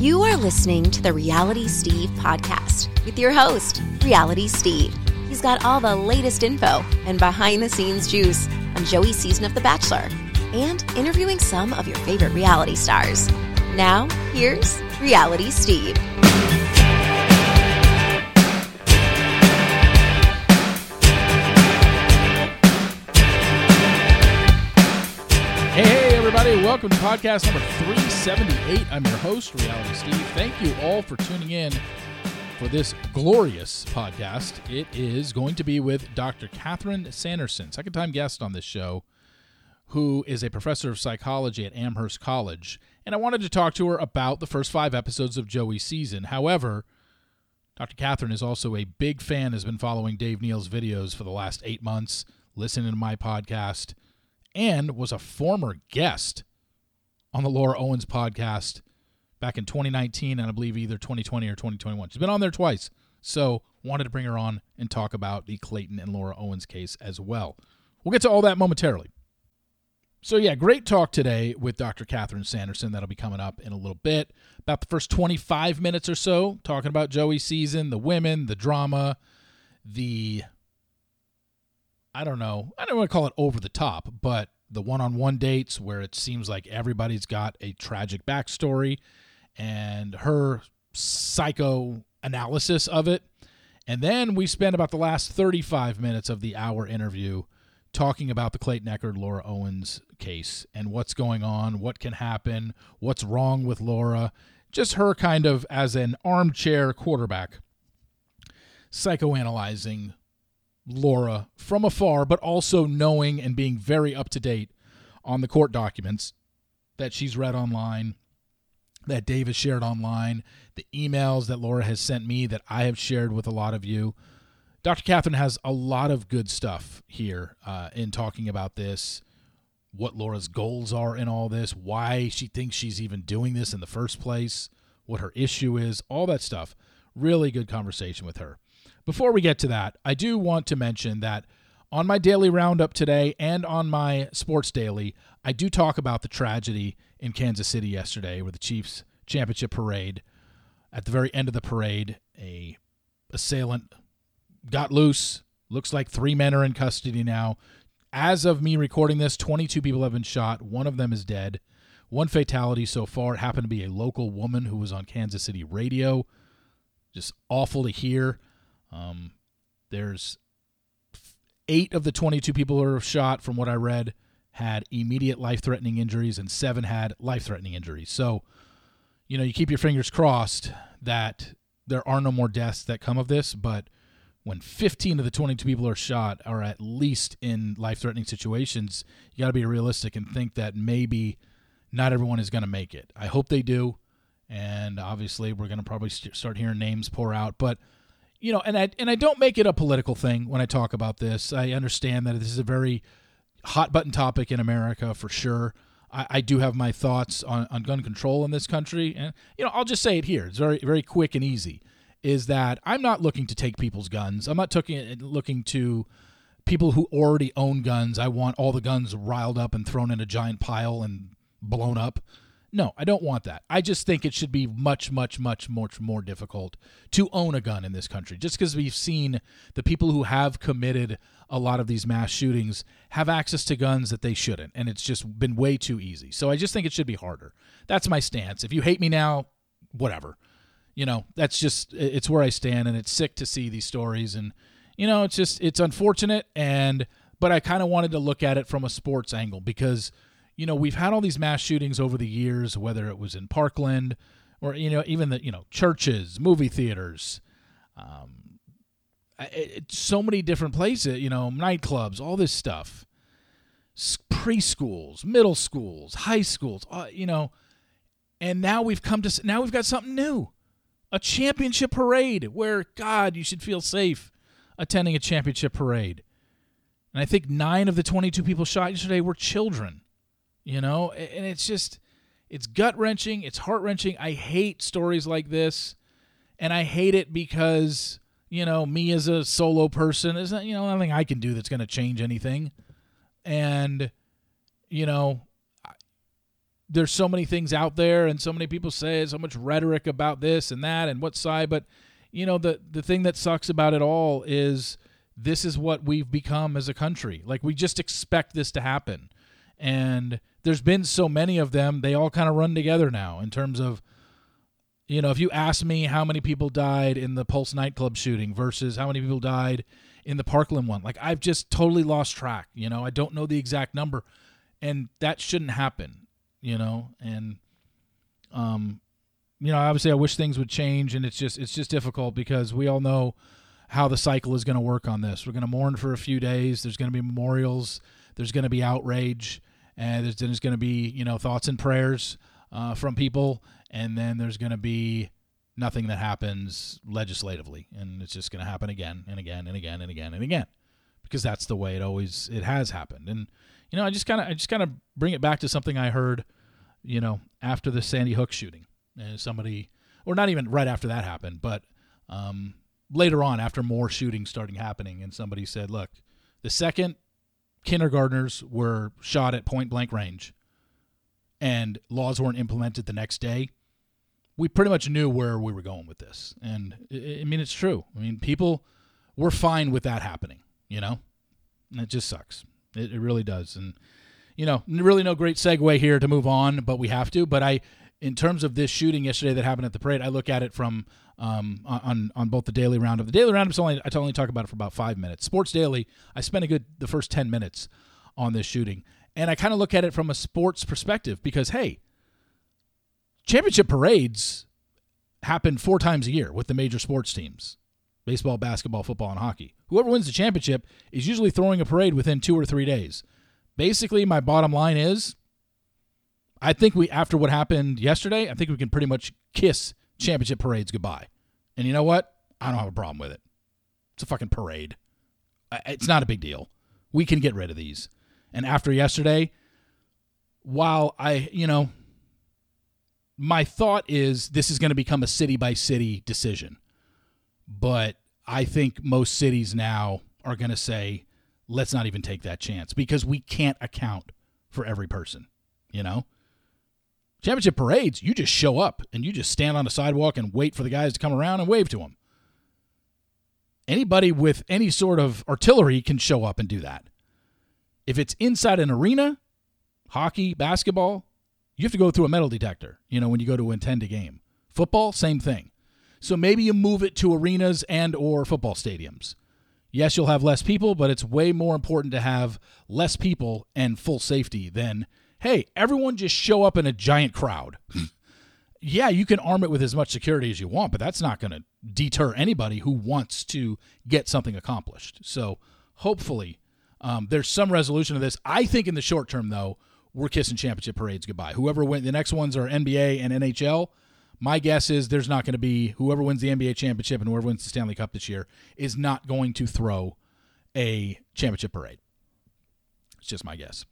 You are listening to the Reality Steve podcast with your host, Reality Steve. He's got all the latest info and behind the scenes juice on Joey's season of The Bachelor and interviewing some of your favorite reality stars. Now, here's Reality Steve. Welcome to podcast number 378. I'm your host, Reality Steve. Thank you all for tuning in for this glorious podcast. It is going to be with Dr. Catherine Sanderson, second time guest on this show, who is a professor of psychology at Amherst College. And I wanted to talk to her about the first five episodes of Joey's season. However, Dr. Catherine is also a big fan, has been following Dave Neal's videos for the last eight months, listening to my podcast and was a former guest on the Laura Owens podcast back in 2019 and I believe either 2020 or 2021. She's been on there twice. So, wanted to bring her on and talk about the Clayton and Laura Owens case as well. We'll get to all that momentarily. So, yeah, great talk today with Dr. Catherine Sanderson. That'll be coming up in a little bit. About the first 25 minutes or so, talking about Joey's season, the women, the drama, the I don't know. I don't want to call it over the top, but the one-on-one dates where it seems like everybody's got a tragic backstory and her psycho analysis of it. And then we spend about the last 35 minutes of the hour interview talking about the Clayton Echard Laura Owens case and what's going on, what can happen, what's wrong with Laura. Just her kind of as an armchair quarterback psychoanalyzing Laura from afar, but also knowing and being very up to date on the court documents that she's read online, that Dave has shared online, the emails that Laura has sent me that I have shared with a lot of you. Dr. Catherine has a lot of good stuff here uh, in talking about this, what Laura's goals are in all this, why she thinks she's even doing this in the first place, what her issue is, all that stuff. Really good conversation with her. Before we get to that, I do want to mention that on my daily roundup today and on my sports daily, I do talk about the tragedy in Kansas City yesterday with the Chiefs championship parade. At the very end of the parade, a assailant got loose. Looks like three men are in custody now. As of me recording this, 22 people have been shot. One of them is dead. One fatality so far. It happened to be a local woman who was on Kansas City radio. Just awful to hear. Um, there's eight of the 22 people who were shot, from what I read, had immediate life threatening injuries, and seven had life threatening injuries. So, you know, you keep your fingers crossed that there are no more deaths that come of this, but when 15 of the 22 people are shot are at least in life threatening situations, you got to be realistic and think that maybe not everyone is going to make it. I hope they do. And obviously, we're going to probably start hearing names pour out. But you know, and I and I don't make it a political thing when I talk about this. I understand that this is a very hot button topic in America for sure. I, I do have my thoughts on, on gun control in this country, and you know, I'll just say it here. It's very very quick and easy. Is that I'm not looking to take people's guns. I'm not looking looking to people who already own guns. I want all the guns riled up and thrown in a giant pile and blown up. No, I don't want that. I just think it should be much, much, much, much more difficult to own a gun in this country. Just because we've seen the people who have committed a lot of these mass shootings have access to guns that they shouldn't, and it's just been way too easy. So I just think it should be harder. That's my stance. If you hate me now, whatever. You know, that's just it's where I stand, and it's sick to see these stories, and you know, it's just it's unfortunate, and but I kind of wanted to look at it from a sports angle because you know, we've had all these mass shootings over the years, whether it was in Parkland or, you know, even the, you know, churches, movie theaters, um, it, so many different places, you know, nightclubs, all this stuff, preschools, middle schools, high schools, uh, you know, and now we've come to, now we've got something new. A championship parade where, God, you should feel safe attending a championship parade. And I think nine of the 22 people shot yesterday were children you know? And it's just it's gut wrenching it's heart wrenching i hate stories like this and i hate it because you know me as a solo person is not you know nothing i can do that's going to change anything. And you know there's so many things out there and so many people say so much rhetoric about this and that and what side but you know the the thing that sucks about it all is this is what we've become as a country. Like we just expect this to happen and there's been so many of them they all kind of run together now in terms of you know if you ask me how many people died in the pulse nightclub shooting versus how many people died in the parkland one like i've just totally lost track you know? I don't know the exact number and that shouldn't happen you know? And um you know obviously i wish things would change and it's just it's just difficult because we all know how the cycle is going to work on this. We're going to mourn for a few days there's going to be memorials there's going to be outrage and there's, there's going to be you know thoughts and prayers uh, from people. And then there's going to be nothing that happens legislatively. And it's just going to happen again and again and again and again and again. Because that's the way it always it has happened. And you know i just kind of i just kind of bring it back to something i heard you know after the sandy hook shooting. And somebody or not even right after that happened but um, later on after more shootings starting happening and somebody said look the second kindergartners were shot at point blank range and laws weren't implemented the next day, we pretty much knew where we were going with this. And I mean, it's true. I mean, people were fine with that happening, you know? And it just sucks. It, it really does. And, you know, really no great segue here to move on, but we have to. But I, in terms of this shooting yesterday that happened at the parade, I look at it from um, on on both the daily roundup. The daily roundup only I only talk about it for about five minutes. Sports Daily, I spent a good the first ten minutes on this shooting, and I kind of look at it from a sports perspective because hey, championship parades happen four times a year with the major sports teams: baseball, basketball, football, and hockey. Whoever wins the championship is usually throwing a parade within two or three days. Basically, my bottom line is I think we, after what happened yesterday, I think we can pretty much kiss championship parades goodbye. And you know what? I don't have a problem with it. It's a fucking parade. It's not a big deal. We can get rid of these. And after yesterday, while I, you know, my thought is this is going to become a city by city decision. But I think most cities now are going to say, let's not even take that chance because we can't account for every person, you know? Championship parades, you just show up and you just stand on the sidewalk and wait for the guys to come around and wave to them. Anybody with any sort of artillery can show up and do that. If it's inside an arena, hockey, basketball, you have to go through a metal detector, you know, when you go to attend a game. Football, same thing. So maybe you move it to arenas and or football stadiums. Yes, you'll have less people, but it's way more important to have less people and full safety than hey, everyone just show up in a giant crowd. yeah, you can arm it with as much security as you want, but that's not going to deter anybody who wants to get something accomplished. So hopefully um, there's some resolution to this. I think in the short term, though, we're kissing championship parades goodbye. Whoever wins, the next ones are NBA and NHL. My guess is there's not going to be whoever wins the NBA championship and whoever wins the Stanley Cup this year is not going to throw a championship parade. It's just my guess.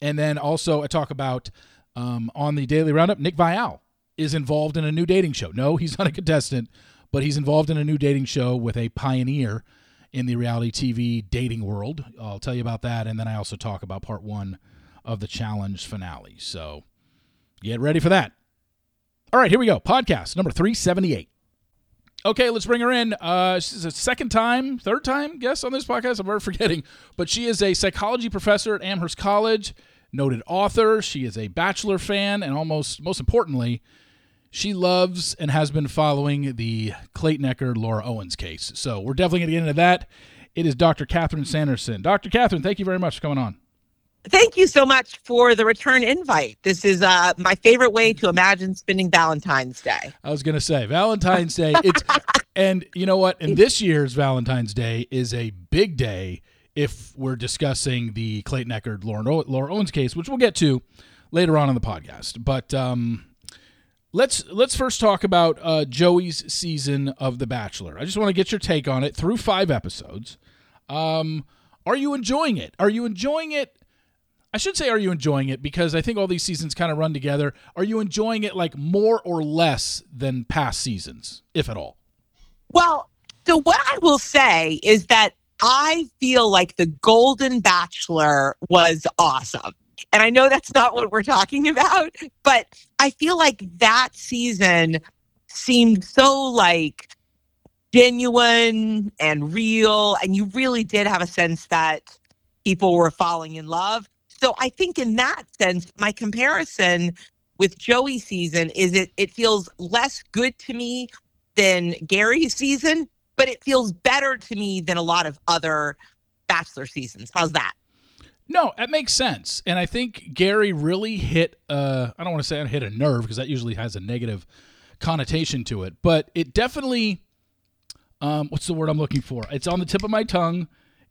And then also I talk about um, on the Daily Roundup, Nick Viall is involved in a new dating show. No, he's not a contestant, but he's involved in a new dating show with a pioneer in the reality TV dating world. I'll tell you about that. And then I also talk about part one of the challenge finale. So get ready for that. All right, here we go. Podcast number 378. Okay, let's bring her in. Uh, she's a second time, third time guest on this podcast. I'm ever forgetting, but she is a psychology professor at Amherst College, noted author. She is a Bachelor fan, and almost most importantly, she loves and has been following the Clayton Echard Laura Owens case. So we're definitely going to get into that. It is Dr. Catherine Sanderson. Dr. Catherine, thank you very much for coming on. Thank you so much for the return invite. This is uh, my favorite way to imagine spending Valentine's Day. I was going to say Valentine's Day. It's and you know what? And this year's Valentine's Day is a big day if we're discussing the Clayton Laura, Laura Owens case, which we'll get to later on in the podcast. But um, let's let's first talk about uh, Joey's season of The Bachelor. I just want to get your take on it through five episodes. Um, are you enjoying it? Are you enjoying it I should say, are you enjoying it? Because I think all these seasons kind of run together. Are you enjoying it like more or less than past seasons, if at all? Well, so what I will say is that I feel like the Golden Bachelor was awesome. And I know that's not what we're talking about, but I feel like that season seemed so like genuine and real. And you really did have a sense that people were falling in love. So I think in that sense, my comparison with Joey season is it it feels less good to me than Gary's season, but it feels better to me than a lot of other Bachelor seasons. How's that? No, that makes sense. And I think Gary really hit uh I don't want to say I hit a nerve because that usually has a negative connotation to it, but it definitely um what's the word I'm looking for? It's on the tip of my tongue.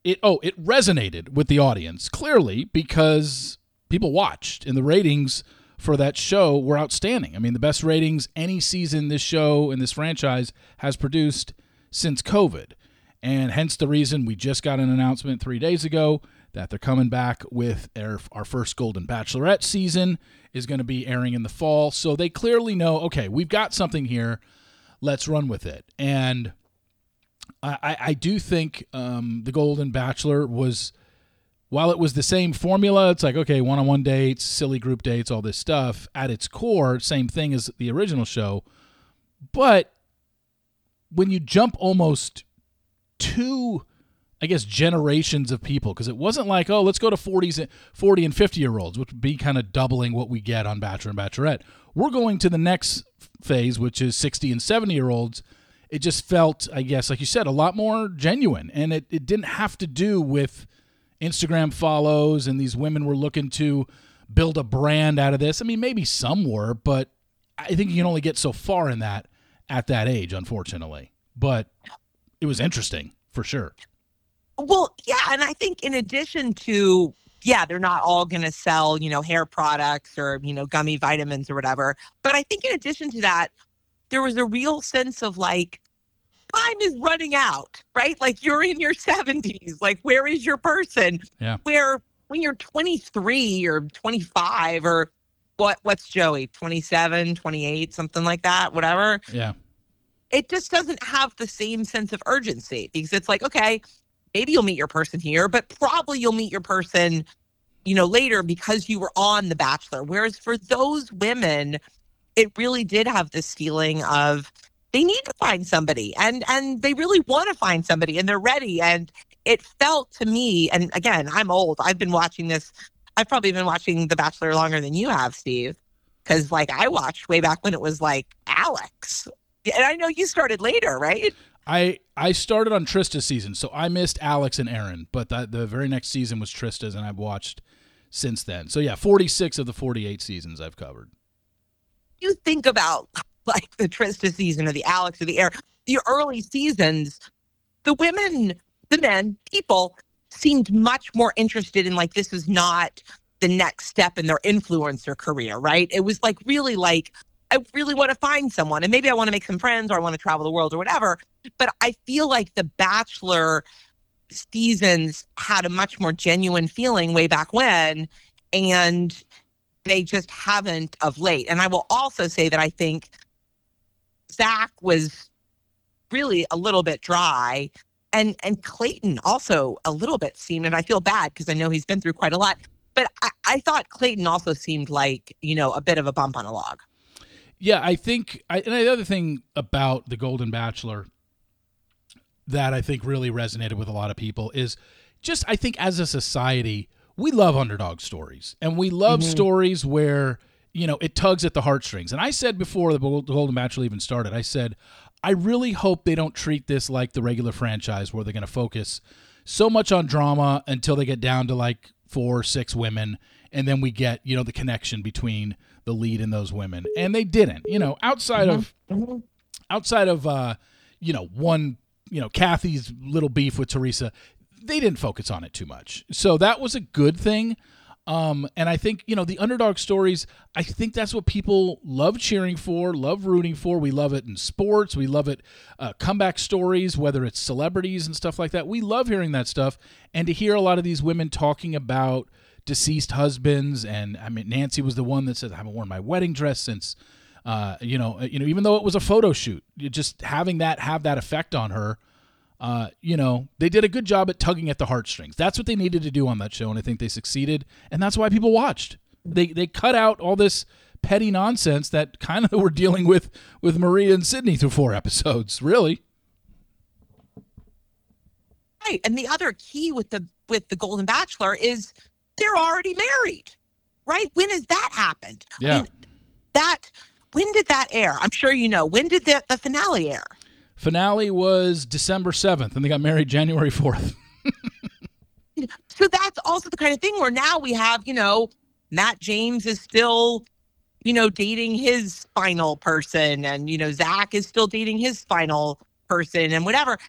It oh, it resonated with the audience clearly because people watched and the ratings for that show were outstanding. I mean, the best ratings any season this show and this franchise has produced since COVID. And hence the reason we just got an announcement three days ago that they're coming back with our, our first Golden Bachelorette season is going to be airing in the fall. So they clearly know, okay, we've got something here. Let's run with it. And I, I do think um, the Golden Bachelor was – while it was the same formula, it's like, okay, one on one dates, silly group dates, all this stuff, at its core, same thing as the original show. But when you jump almost two, I guess, generations of people, because it wasn't like, oh, let's go to 40s, 40 and 50 year olds, which would be kind of doubling what we get on Bachelor and Bachelorette. We're going to the next phase, which is 60 and 70 year olds. It just felt, I guess, like you said, a lot more genuine. And it, it didn't have to do with Instagram follows and these women were looking to build a brand out of this. I mean, maybe some were, but I think you can only get so far in that at that age, unfortunately. But it was interesting for sure. Well, yeah, and I think in addition to yeah, they're not all going to sell, you know, hair products or, you know, gummy vitamins or whatever. But I think in addition to that, there was a real sense of like time is running out, right? Like you're in your 70s. Like, where is your person? Yeah. Where when you're 23 or 25 or what what's Joey? 27, 28, something like that, whatever. Yeah. It just doesn't have the same sense of urgency because it's like, okay, maybe you'll meet your person here, but probably you'll meet your person, you know, later because you were on The Bachelor. Whereas for those women, it really did have this feeling of they need to find somebody and and they really want to find somebody and they're ready and it felt to me and again i'm old i've been watching this i've probably been watching the bachelor longer than you have steve because like i watched way back when it was like alex and i know you started later right I I started on Trista's season, so I missed Alex and Aaron, but that, the very next season was Trista's, and I've watched since then. So yeah, forty six of the forty eight seasons I've covered. You think about like the Trista season or the Alex or the Air, the early seasons, the women, the men, people seemed much more interested in like this is not the next step in their influencer career, right? It was like really like I really want to find someone and maybe I want to make some friends or I want to travel the world or whatever. But I feel like the Bachelor seasons had a much more genuine feeling way back when. And they just haven't of late. And I will also say that I think Zach was really a little bit dry. And and Clayton also a little bit seemed, and I feel bad because I know he's been through quite a lot. But I, I thought Clayton also seemed like, you know, a bit of a bump on a log. Yeah, I think I, and the other thing about the Golden Bachelor that I think really resonated with a lot of people is just I think as a society, we love underdog stories. And we love mm-hmm. stories where you know, it tugs at the heartstrings. And I said before the Golden Bachelor even started, I said, I really hope they don't treat this like the regular franchise where they're going to focus so much on drama until they get down to like four, six women, and then we get, you know, the connection between the lead and those women. And they didn't, you know, outside of mm-hmm. outside of uh, you know, one, you know, Kathy's little beef with Theresa, they didn't focus on it too much. So that was a good thing. Um, and I think, you know, the underdog stories, I think that's what people love cheering for, love rooting for. We love it in sports. We love it, uh, comeback stories, whether it's celebrities and stuff like that. We love hearing that stuff. And to hear a lot of these women talking about deceased husbands. And I mean, Nancy was the one that said, I haven't worn my wedding dress since, uh, you know, uh, you know, even though it was a photo shoot, just having that have that effect on her. Uh, you know, they did a good job at tugging at the heartstrings. That's what they needed to do on that show, and I think they succeeded, and that's why people watched. They they cut out all this petty nonsense that kind of we're dealing with with Maria and Sydney through four episodes, really. Right, and the other key with the with the Golden Bachelor is they're already married, right? When has that happened? I Yeah. mean, that when did that air? I'm sure you know. When did the, the finale air? Finale was December seventh, and they got married January fourth. So that's also the kind of thing where now we have, you know, Matt James is still, you know, dating his final person, and you know, Zach is still dating his final person, and whatever.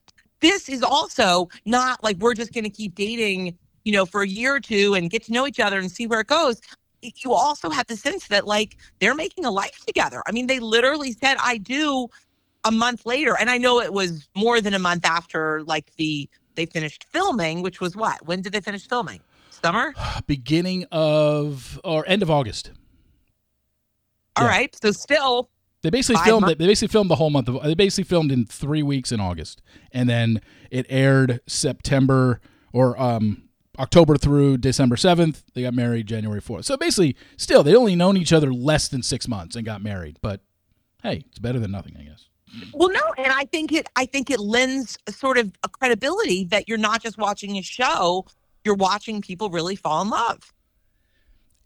This is also not like we're just going to keep dating, you know, for a year or two and get to know each other and see where it goes. You also have the sense that like they're making a life together. I mean, they literally said, "I do." A month later, and I know it was more than a month after, like the they finished filming, which was what? When did they finish filming? Summer? Beginning of or end of August. All Yeah. right. So still, They basically filmed months? They basically filmed the whole month of. They basically filmed in three weeks in August, and then it aired September or um, October through December seventh. They got married January fourth. So basically, still they only known each other less than six months and got married. But hey, it's better than nothing, I guess. Well, no, and I think it. I think it lends sort of a credibility that you're not just watching a show; you're watching people really fall in love.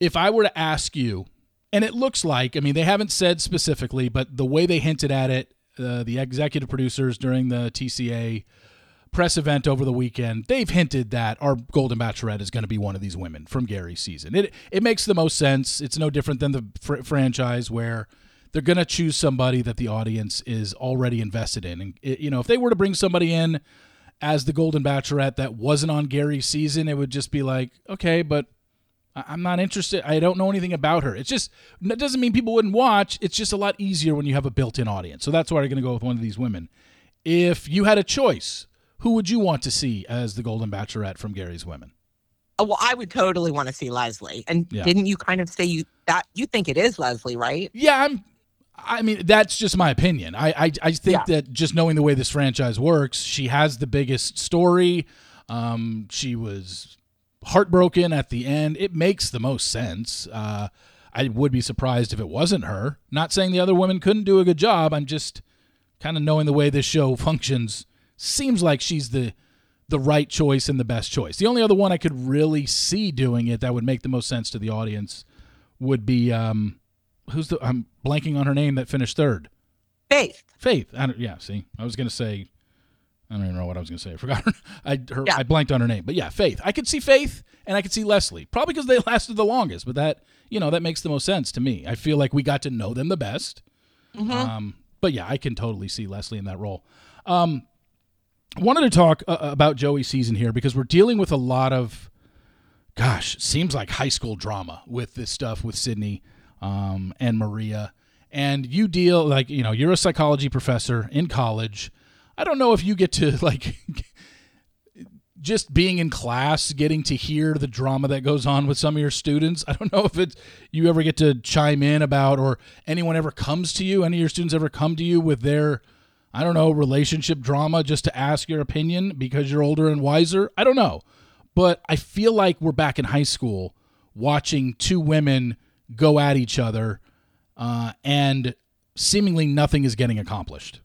if I were to ask you, and it looks like, I mean, they haven't said specifically, but the way they hinted at it, uh, the executive producers during the TCA press event over the weekend, they've hinted that our Golden Bachelorette is going to be one of these women from Gary's season. It it makes the most sense. It's no different than the fr- franchise where they're going to choose somebody that the audience is already invested in. And you know, if they were to bring somebody in as the Golden Bachelorette that wasn't on Gary's season, it would just be like, okay, but I'm not interested. I don't know anything about her. It's just that doesn't mean people wouldn't watch. It's just a lot easier when you have a built-in audience. So that's why we're going to go with one of these women. If you had a choice, who would you want to see as the Golden Bachelorette from Gary's Women? Oh, well, I would totally want to see Leslie. And Yeah. didn't you kind of say you that you think it is Leslie, right? Yeah, I'm. I mean, that's just my opinion. I I, I think Yeah. that just knowing the way this franchise works, she has the biggest story. Um, she was heartbroken at the end. It makes the most sense. Uh, I would be surprised if it wasn't her. Not saying the other women couldn't do a good job. I'm just kind of knowing the way this show functions. Seems like she's the the right choice and the best choice. The only other one I could really see doing it that would make the most sense to the audience would be um, who's the I'm blanking on her name that finished third. Faith. Faith. I don't, yeah, see, I was gonna say, I don't even know what I was gonna say. I forgot. Her, I her, Yeah. I blanked on her name, but yeah, Faith. I could see Faith, and I could see Leslie, probably because they lasted the longest. But that you know that makes the most sense to me. I feel like we got to know them the best. Um, but yeah, I can totally see Leslie in that role. Um, wanted to talk uh, about Joey's season here because we're dealing with a lot of, gosh, seems like high school drama with this stuff with Sydney um, and Maria. And you deal like you know you're a psychology professor in college. I don't know if you get to like just being in class, getting to hear the drama that goes on with some of your students. I don't know if it's you ever get to chime in about or anyone ever comes to you, any of your students ever come to you with their I don't know, relationship drama just to ask your opinion because you're older and wiser. I don't know. But I feel like we're back in high school watching two women go at each other uh, and seemingly nothing is getting accomplished.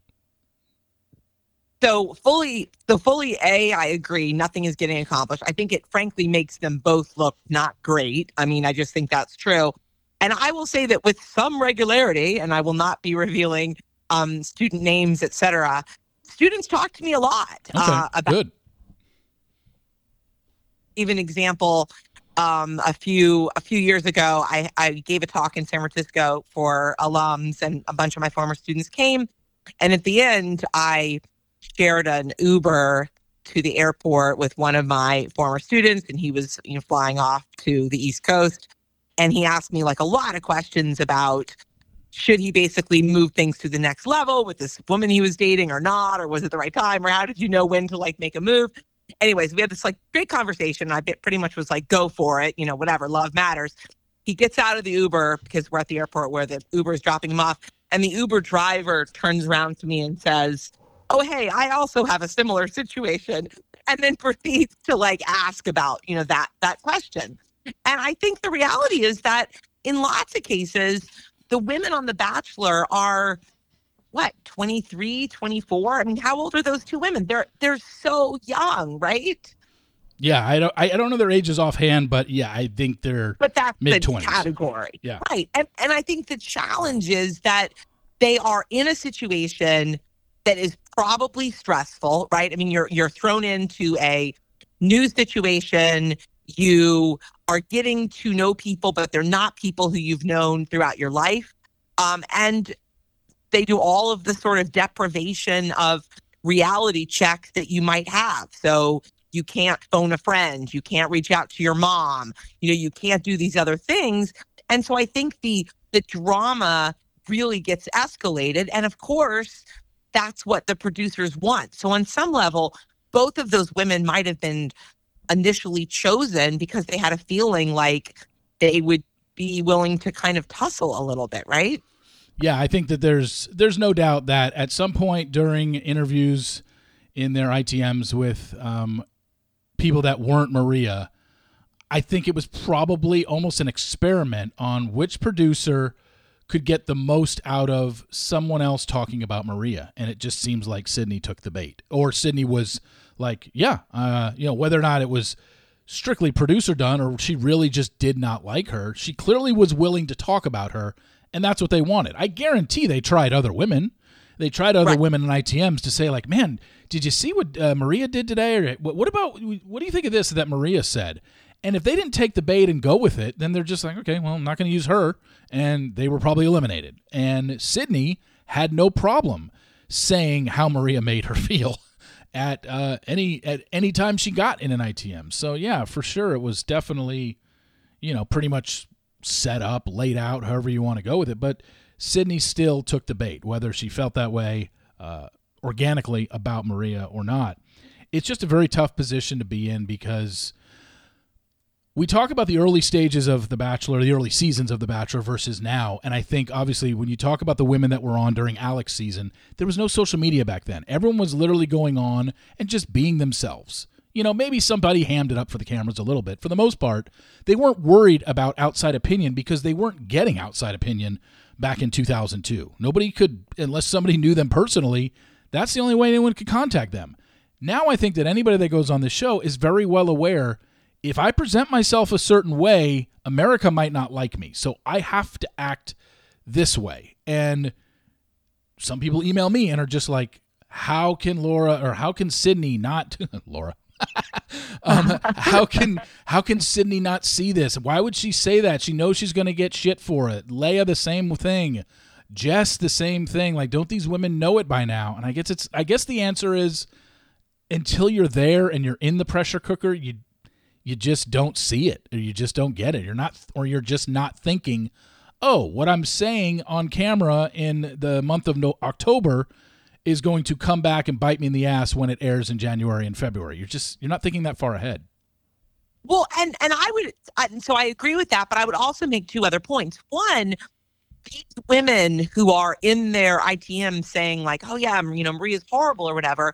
So fully, so fully A, I agree. Nothing is getting accomplished. I think it frankly makes them both look not great. I mean, I just think that's true. And I will say that with some regularity, and I will not be revealing um, student names, etc. students talk to me a lot Okay, uh, about good. even example um, a few a few years ago I, I gave a talk in san francisco for alums and a bunch of my former students came. And at the end i shared an uber to the airport with one of my former students and he was you know flying off to the east coast. And he asked me like a lot of questions about should he basically move things to the next level with this woman he was dating or not or was it the right time or how did you know when to like make a move anyways, we had this like great conversation. I pretty much was like, go for it, you know, whatever, love matters. He gets out of the Uber because we're at the airport where the Uber is dropping him off. And the Uber driver turns around to me and says, oh, hey, I also have a similar situation. And then proceeds to like ask about, you know, that that question. And I think the reality is that in lots of cases, the women on The Bachelor are what 23 24 i mean how old are those two women? They're they're so young right? Yeah i don't i, don't know their ages offhand but yeah i think they're but that's mid-20s. the category. Yeah. Right and and i think the challenge is that they are in a situation that is probably stressful right? I mean you're you're thrown into a new situation. You are getting to know people but they're not people who you've known throughout your life. Um, and they do all of the sort of deprivation of reality check that you might have. So you can't phone a friend, you can't reach out to your mom, you know, you can't do these other things. And so I think the the drama really gets escalated. And of course, that's what the producers want. So on some level, both of those women might have been initially chosen because they had a feeling like they would be willing to kind of tussle a little bit, right? Yeah, I think that there's there's no doubt that at some point during interviews in their ITMs with um, people that weren't Maria, I think it was probably almost an experiment on which producer could get the most out of someone else talking about Maria, and it just seems like Sydney took the bait, or Sydney was like, yeah, uh, you know, whether or not it was strictly producer done or she really just did not like her, she clearly was willing to talk about her and that's what they wanted. I guarantee they tried other women. They tried other right. women in ITMs to say like, "Man, did you see what uh, Maria did today? Or what about what do you think of this that Maria said?" And if they didn't take the bait and go with it, then they're just like, "Okay, well, I'm not going to use her," and they were probably eliminated. And Sydney had no problem saying how Maria made her feel at uh, any at any time she got in an ITM. So yeah, for sure, it was definitely, you know, pretty much set up, laid out, however you want to go with it. But Sydney still took the bait, whether she felt that way uh, organically about Maria or not. It's just a very tough position to be in because we talk about the early stages of The Bachelor, the early seasons of The Bachelor versus now. And I think, obviously, when you talk about the women that were on during Alex's season, there was no social media back then. Everyone was literally going on and just being themselves. You know, maybe somebody hammed it up for the cameras a little bit. For the most part, they weren't worried about outside opinion because they weren't getting outside opinion back in 2002. Nobody could, unless somebody knew them personally, that's the only way anyone could contact them. Now I think that anybody that goes on this show is very well aware if I present myself a certain way, America might not like me. So I have to act this way. And some people email me and are just like, how can Laura or how can Sydney not Laura? Um, how can how can Sydney not see this? Why would she say that? She knows she's going to get shit for it. Lea the same thing. Jess the same thing. Like, don't these women know it by now? And I guess it's I guess the answer is until you're there and you're in the pressure cooker, you you just don't see it or you just don't get it. You're not or you're just not thinking, oh, what I'm saying on camera in the month of no- October is going to come back and bite me in the ass when it airs in January and February. You're just you're not thinking that far ahead. Well, and and I would I, so I agree with that, but I would also make two other points. One, these women who are in their ITM saying like, "Oh yeah, you know, Maria's horrible" or whatever,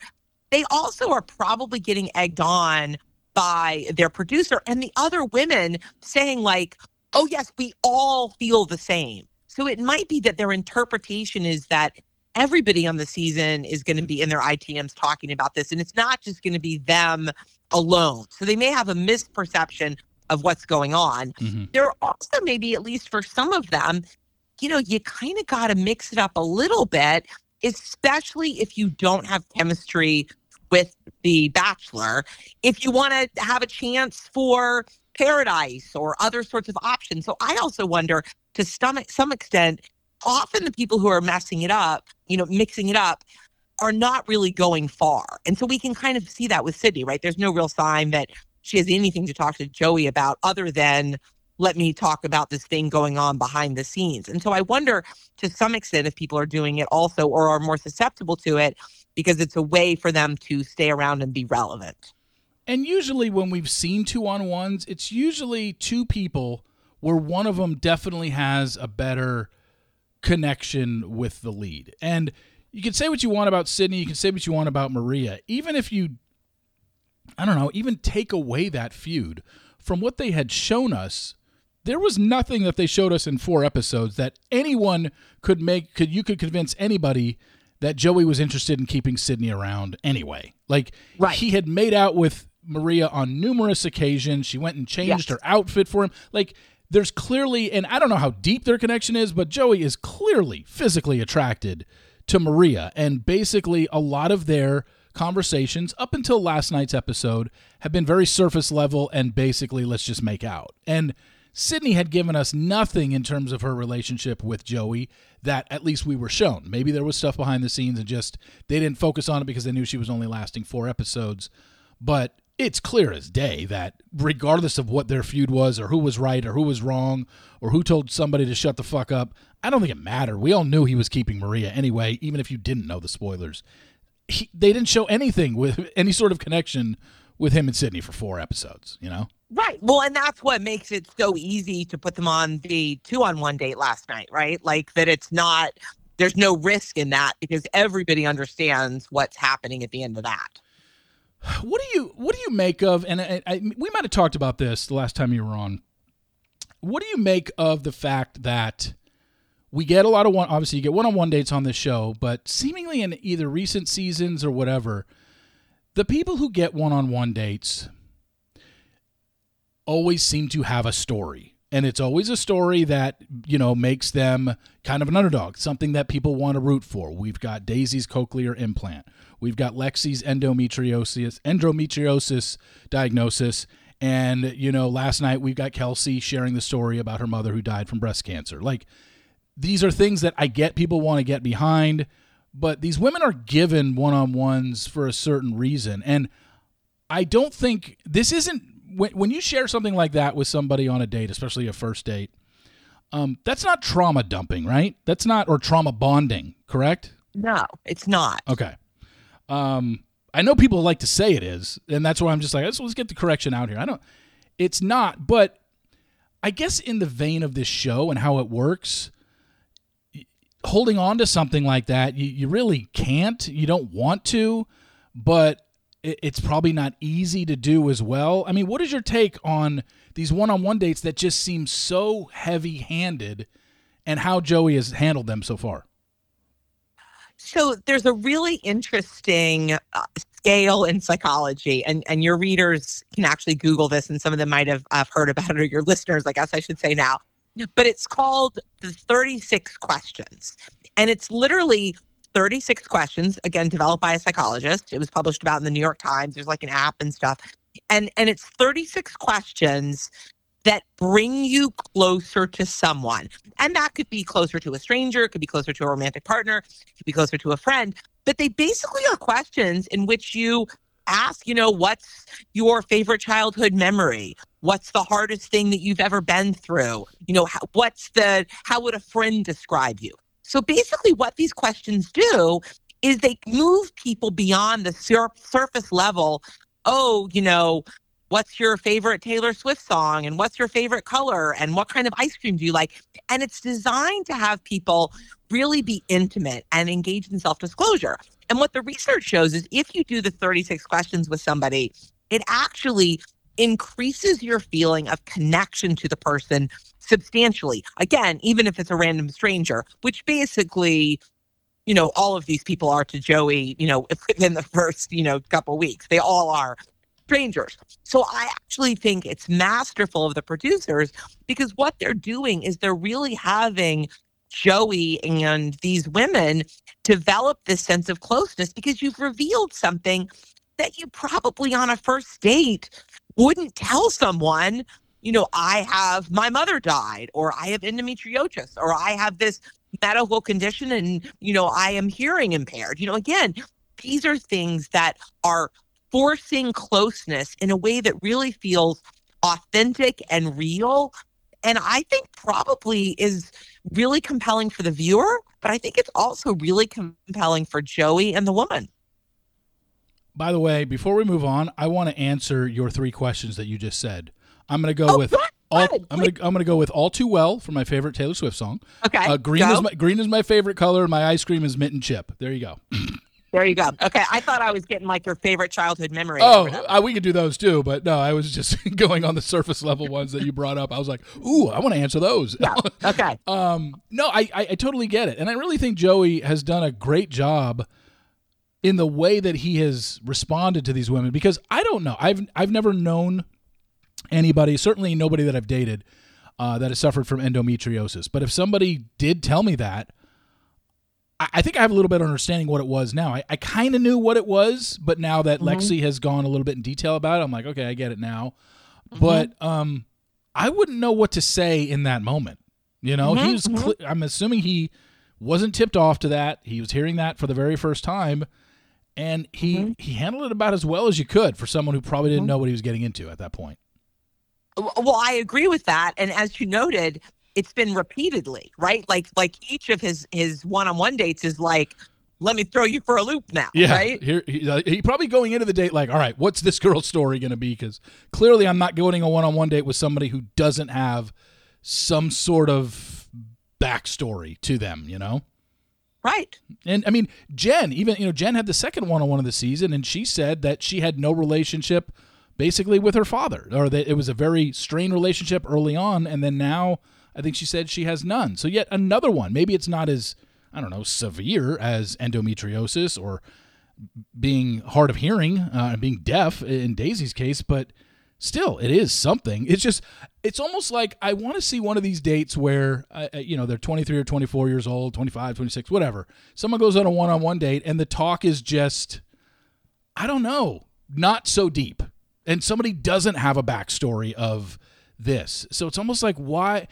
they also are probably getting egged on by their producer and the other women saying like, "Oh yes, we all feel the same." So it might be that their interpretation is that everybody on the season is going to be in their ITMs talking about this. And it's not just going to be them alone. So they may have a misperception of what's going on. Mm-hmm. There also maybe, at least for some of them, you know, you kind of got to mix it up a little bit, especially if you don't have chemistry with the bachelor. If you want to have a chance for paradise or other sorts of options. So I also wonder to some, some extent, often the people who are messing it up, you know, mixing it up, are not really going far. And so we can kind of see that with Sydney, right? There's no real sign that she has anything to talk to Joey about other than let me talk about this thing going on behind the scenes. And so I wonder to some extent if people are doing it also or are more susceptible to it because it's a way for them to stay around and be relevant. And usually when we've seen two on ones, it's usually two people where one of them definitely has a better connection with the lead. And you can say what you want about Sydney, you can say what you want about Maria. Even if you, I don't know, even take away that feud from what they had shown us, there was nothing that they showed us in four episodes that anyone could make, could you could convince anybody that Joey was interested in keeping Sydney around anyway. Like Right. he had made out with Maria on numerous occasions. She went and changed Yes. her outfit for him. Like there's clearly and I don't know how deep their connection is, but Joey is clearly physically attracted to Maria and basically a lot of their conversations up until last night's episode have been very surface level and basically let's just make out. And Sydney had given us nothing in terms of her relationship with Joey that at least we were shown. Maybe there was stuff behind the scenes and just they didn't focus on it because they knew she was only lasting four episodes. But it's clear as day that regardless of what their feud was or who was right or who was wrong or who told somebody to shut the fuck up, I don't think it mattered. We all knew he was keeping Maria anyway, even if you didn't know the spoilers. He, they didn't show anything with any sort of connection with him and Sydney for four episodes, you know? Right. Well, and that's what makes it so easy to put them on the two on one date last night, right? Like that it's not, there's no risk in that because everybody understands what's happening at the end of that. What do you what do you make of? And I, I, we might have talked about this the last time you were on. What do you make of the fact that we get a lot of one? Obviously, you get one on one dates on this show, but seemingly in either recent seasons or whatever, the people who get one on one dates always seem to have a story. And it's always a story that, you know, makes them kind of an underdog, something that people want to root for. We've got Daisy's cochlear implant. We've got Lexi's endometriosis endometriosis diagnosis. And, you know, last night we've got Kelsey sharing the story about her mother who died from breast cancer. Like, these are things that I get people want to get behind, but these women are given one on ones for a certain reason. And I don't think this isn't when, when you share something like that with somebody on a date, especially a first date, um, that's not trauma dumping, right? That's not, or trauma bonding, correct? No, it's not. Okay. Um, I know people like to say it is, and that's why I'm just like, let's, let's get the correction out here. I don't, it's not, but I guess in the vein of this show and how it works, holding on to something like that, you, you really can't. You don't want to, but it, it's probably not easy to do as well. I mean, what is your take on these one on one dates that just seem so heavy handed and how Joey has handled them so far? So there's a really interesting uh, scale in psychology, and and your readers can actually Google this, and some of them might have have heard about it, or your listeners, I guess I should say now. But it's called the 36 questions, and it's literally 36 questions again developed by a psychologist. It was published about in the New York Times. There's like an app and stuff, and and it's 36 questions that bring you closer to someone. And that could be closer to a stranger, it could be closer to a romantic partner, it could be closer to a friend. But they basically are questions in which you ask, you know, what's your favorite childhood memory? What's the hardest thing that you've ever been through? You know, how, what's the, how would a friend describe you? So basically, what these questions do is they move people beyond the sur- surface level. Oh, you know, what's your favorite Taylor Swift song and what's your favorite color and what kind of ice cream do you like? And it's designed to have people really be intimate and engage in self disclosure. And what the research shows is if you do the 36 questions with somebody, it actually increases your feeling of connection to the person substantially. Again, even if it's a random stranger, which basically you know all of these people are to joey you know within the first you know couple weeks they all are strangers. So I actually think it's masterful of the producers because what they're doing is they're really having Joey and these women develop this sense of closeness because you've revealed something that you probably on a first date wouldn't tell someone. You know, I have my mother died, or I have endometriosis, or I have this medical condition and, you know, I am hearing impaired. You know, again, these are things that are forcing closeness in a way that really feels authentic and real. And I think probably is really compelling for the viewer, but I think it's also really compelling for Joey and the woman. By the way, before we move on, I want to answer your three questions that you just said. I'm going to go Oh, with all. I'm gonna I'm gonna go with "All Too Well" for my favorite Taylor Swift song. Okay. Uh, green go. is my green is my favorite color. My ice cream is mint and chip. There you go. There you go. Okay. I thought I was getting like your favorite childhood memory. Oh, whatever. uh, we could do those too, but no, I was just going on the surface level ones that you brought up. I was like, ooh, I want to answer those. Okay. Um, no, I, I I totally get it, and I really think Joey has done a great job in the way that he has responded to these women. Because I don't know, I've I've never known anybody, certainly nobody that I've dated, uh, that has suffered from endometriosis. But if somebody did tell me that, I, I think I have a little better understanding what it was now. I, I kind of knew what it was, but now that mm-hmm. Lexi has gone a little bit in detail about it, I'm like, okay, I get it now. Mm-hmm. But um, I wouldn't know what to say in that moment. You know, he mm-hmm, was. Cl- I'm assuming he wasn't tipped off to that. He was hearing that for the very first time, and he he handled it about as well as you could for someone who probably didn't know what he was getting into at that point. Well, I agree with that. And as you noted, it's been repeatedly, right? Like like each of his his one-on-one dates is like, let me throw you for a loop now, Yeah, right? Here, he, uh, he probably going into the date like, all right, what's this girl's story going to be? Because clearly, I'm not going a one-on-one date with somebody who doesn't have some sort of backstory to them. You know. Right. And I mean, Jen, even you know, Jen had the second one-on-one of the season, and she said that she had no relationship, basically, with her father, or that it was a very strained relationship early on, and then now I think she said she has none. So yet another one. Maybe it's not as I don't know severe as endometriosis or being hard of hearing uh, and being deaf in Daisy's case, but still, it is something. It's just, it's almost like I want to see one of these dates where, uh, uh, you know, they're 23 or 24 years old, 25, 26, whatever. Someone goes on a one on one date and the talk is just, I don't know, not so deep. And somebody doesn't have a backstory of this. So it's almost like, why?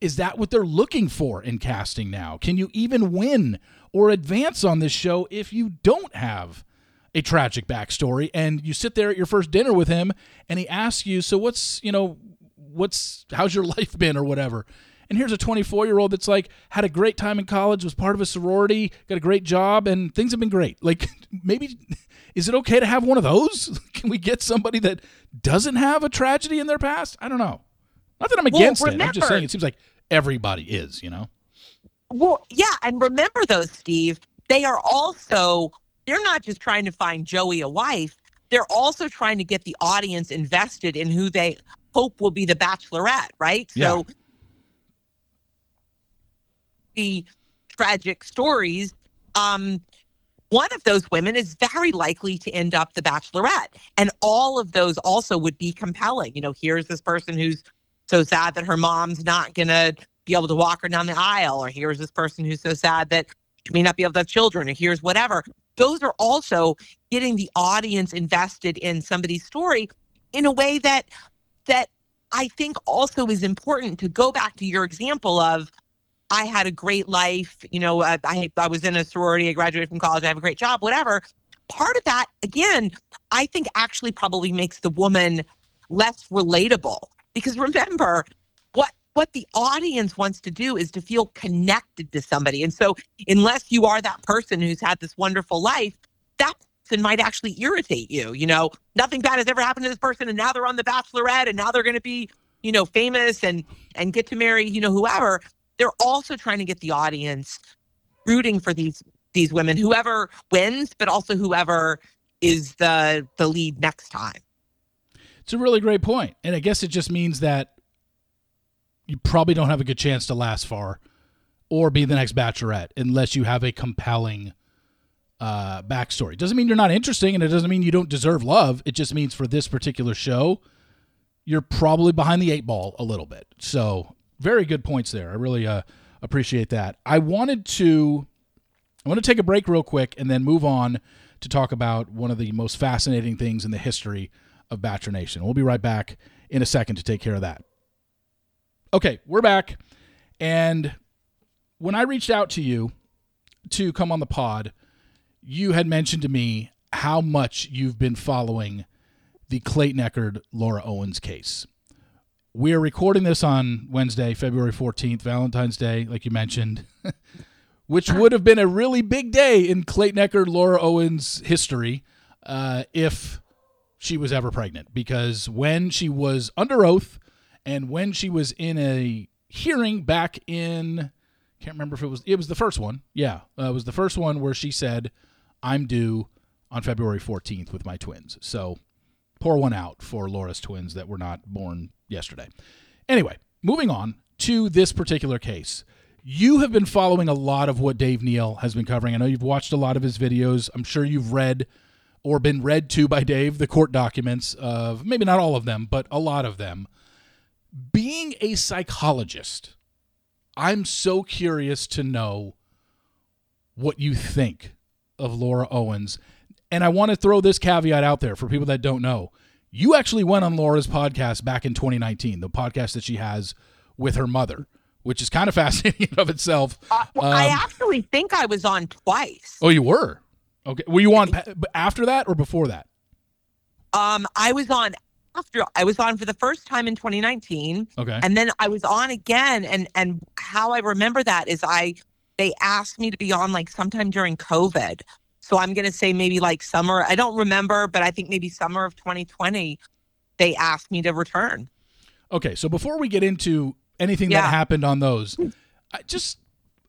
Is that what they're looking for in casting now? Can you even win or advance on this show if you don't have a tragic backstory and you sit there at your first dinner with him and he asks you, So what's, you know, what's, how's your life been or whatever? And here's a 24 year old that's like, had a great time in college, was part of a sorority, got a great job, and things have been great. Like, maybe, is it okay to have one of those? Can we get somebody that doesn't have a tragedy in their past? I don't know. Not that I'm Well, against it. I'm just saying it seems like everybody is, you know? Well, yeah, and remember though, Steve, they are also they're not just trying to find Joey a wife, they're also trying to get the audience invested in who they hope will be the bachelorette, right? Yeah. So the tragic stories um one of those women is very likely to end up the bachelorette and all of those also would be compelling you know here's this person who's so sad that her mom's not gonna be able to walk her down the aisle, or here's this person who's so sad that she may not be able to have children, or here's whatever. Those are also getting the audience invested in somebody's story in a way that that I think also is important to go back to your example of I had a great life, you know, I I was in a sorority, I graduated from college, I have a great job, whatever. Part of that, again, I think actually probably makes the woman less relatable because remember what what the audience wants to do is to feel connected to somebody. And so unless you are that person who's had this wonderful life that person might actually irritate you you know? Nothing bad has ever happened to this person and now they're on the bachelorette and now they're going to be you know famous and and get to marry you know whoever. They're also trying to get the audience rooting for these these women whoever wins but also whoever is the the lead next time It's a really great point. And I guess it just means that you probably don't have a good chance to last far or be the next bachelorette unless you have a compelling uh, backstory. Doesn't mean you're not interesting and it doesn't mean you don't deserve love. It just means for this particular show, you're probably behind the eight ball a little bit. So, very good points there. I really uh, appreciate that. I wanted to I want to take a break real quick and then move on to talk about one of the most fascinating things in the history of Bachelor Nation. We'll be right back in a second to take care of that. Okay, we're back. And when I reached out to you to come on the pod, you had mentioned to me how much you've been following the Clayton Echard Laura Owens case. We are recording this on Wednesday, February 14th, Valentine's Day, like you mentioned, which would have been a really big day in Clayton Echard Laura Owens history uh, if she was ever pregnant. Because when she was under oath And when she was in a hearing back in, can't remember if it was, it was the first one. Yeah, uh, it was the first one where she said, I'm due on February 14th with my twins. So pour one out for Laura's twins that were not born yesterday. Anyway, moving on to this particular case. You have been following a lot of what Dave Neal has been covering. I know you've watched a lot of his videos. I'm sure you've read or been read to by Dave the court documents of maybe not all of them, but a lot of them. Being a psychologist, I'm so curious to know what you think of Laura Owens. And I want to throw this caveat out there for people that don't know. You actually went on Laura's podcast back in 2019, the podcast that she has with her mother, which is kind of fascinating of itself. Uh, well, um, I actually think I was on twice. Oh, you were? Okay. Were you on after that or before that? Um, I was on after I was on for the first time in 2019. Okay. And then I was on again and and how I remember that is I they asked me to be on like sometime during COVID. So I'm going to say maybe like summer. I don't remember, but I think maybe summer of 2020 they asked me to return. Okay, so before we get into anything yeah. that happened on those, I just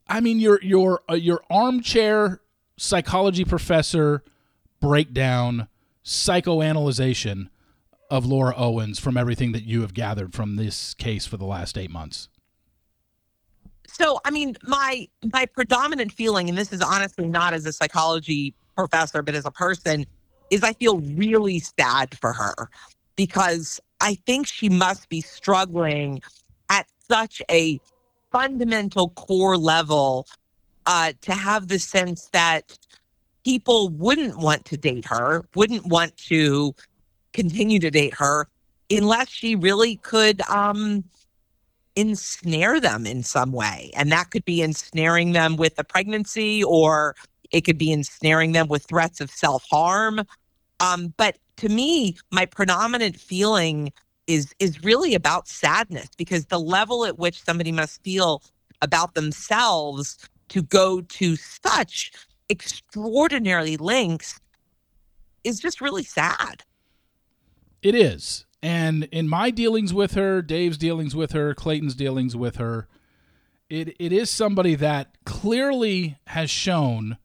I mean your your uh, your armchair psychology professor breakdown psychoanalyzation of Laura Owens from everything that you have gathered from this case for the last 8 months. So, I mean, my my predominant feeling and this is honestly not as a psychology professor but as a person is I feel really sad for her because I think she must be struggling at such a fundamental core level uh, to have the sense that people wouldn't want to date her, wouldn't want to continue to date her unless she really could um, ensnare them in some way. And that could be ensnaring them with a pregnancy or it could be ensnaring them with threats of self harm. Um, but to me, my predominant feeling is is really about sadness because the level at which somebody must feel about themselves to go to such extraordinary lengths is just really sad. It is. And in my dealings with her, Dave's dealings with her, Clayton's dealings with her, it it is somebody that clearly has shown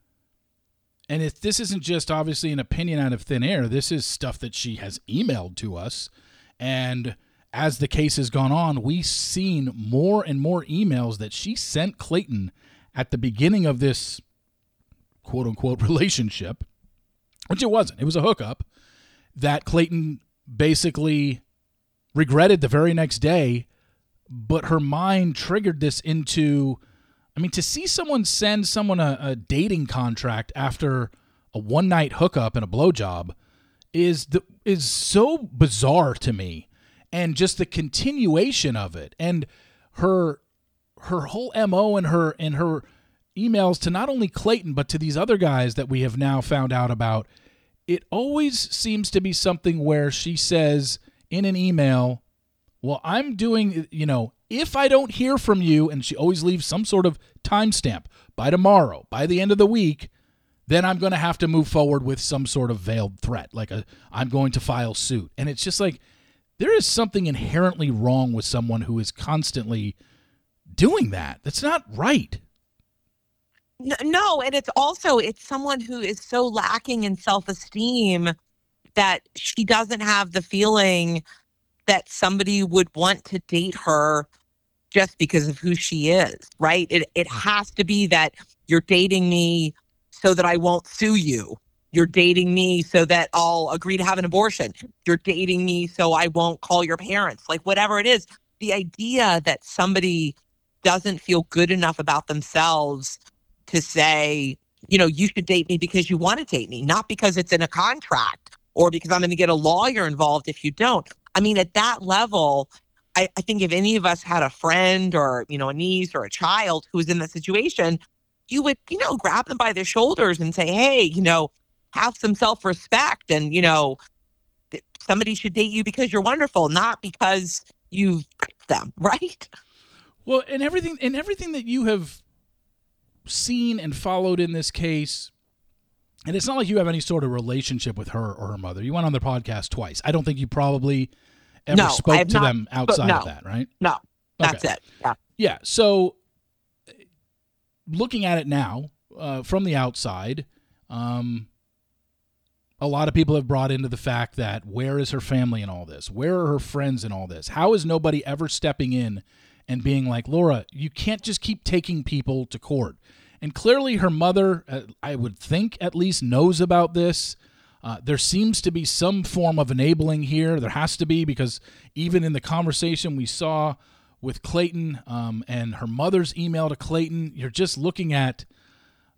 and if this isn't just obviously an opinion out of thin air, this is stuff that she has emailed to us. And as the case has gone on, we've seen more and more emails that she sent Clayton at the beginning of this quote unquote relationship, which it wasn't. It was a hookup that Clayton basically regretted the very next day, but her mind triggered this into I mean, to see someone send someone a, a dating contract after a one night hookup and a blowjob is the, is so bizarre to me, and just the continuation of it, and her her whole mo and her and her emails to not only Clayton but to these other guys that we have now found out about. It always seems to be something where she says in an email, "Well, I'm doing, you know, if I don't hear from you, and she always leaves some sort of timestamp by tomorrow, by the end of the week, then I'm going to have to move forward with some sort of veiled threat, like a I'm going to file suit. And it's just like there is something inherently wrong with someone who is constantly doing that. That's not right. No, and it's also it's someone who is so lacking in self-esteem that she doesn't have the feeling that somebody would want to date her just because of who she is, right? It it has to be that you're dating me so that I won't sue you. You're dating me so that I'll agree to have an abortion. You're dating me so I won't call your parents. Like whatever it is, the idea that somebody doesn't feel good enough about themselves to say, you know, you should date me because you want to date me, not because it's in a contract or because I'm going to get a lawyer involved if you don't. I mean, at that level, I, I think if any of us had a friend or, you know, a niece or a child who was in that situation, you would, you know, grab them by their shoulders and say, hey, you know, have some self respect and, you know, somebody should date you because you're wonderful, not because you've them, right? Well, and everything and everything that you have seen and followed in this case, and it's not like you have any sort of relationship with her or her mother. You went on the podcast twice. I don't think you probably ever No, spoke to not them outside no. of that, right? No, that's Okay. it. Yeah. Yeah. So, looking at it now uh, from the outside, um, a lot of people have brought into the fact that where is her family in all this? Where are her friends in all this? How is nobody ever stepping in and being like, Laura, you can't just keep taking people to court? And clearly, her mother, uh, I would think at least, knows about this. Uh, there seems to be some form of enabling here. There has to be because even in the conversation we saw with Clayton um, and her mother's email to Clayton, you're just looking at,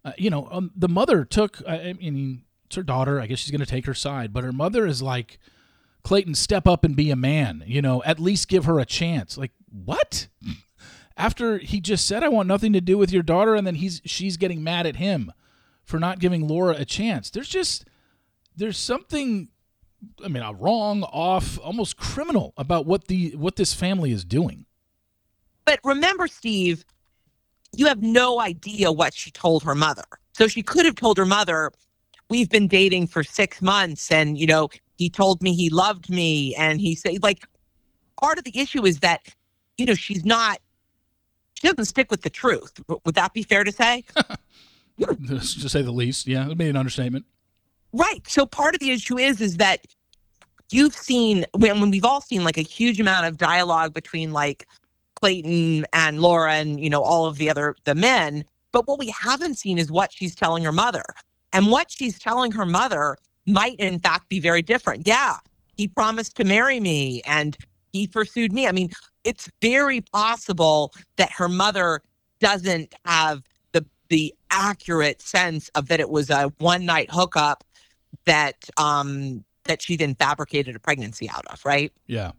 uh, you know, um, the mother took, I I mean, it's her daughter. I guess she's going to take her side, but her mother is like, Clayton, step up and be a man. You know, at least give her a chance. Like, what? After he just said, I want nothing to do with your daughter, and then he's she's getting mad at him for not giving Laura a chance. There's just there's something I mean, wrong, off, almost criminal about what the what this family is doing. But remember, Steve, you have no idea what she told her mother. So she could have told her mother, We've been dating for six months, and, you know, he told me he loved me. And he said, like, part of the issue is that, you know, she's not, she doesn't stick with the truth. Would that be fair to say? to say the least. Yeah, it'd be an understatement. Right. So part of the issue is is that you've seen when, when we've all seen like a huge amount of dialogue between like Clayton and Laura and you know all of the other the men, but what we haven't seen is what she's telling her mother. And what she's telling her mother might in fact be very different. Yeah, he promised to marry me and he pursued me. I mean, it's very possible that her mother doesn't have the the accurate sense of that it was a one night hookup that um that she then fabricated a pregnancy out of, right? Yeah,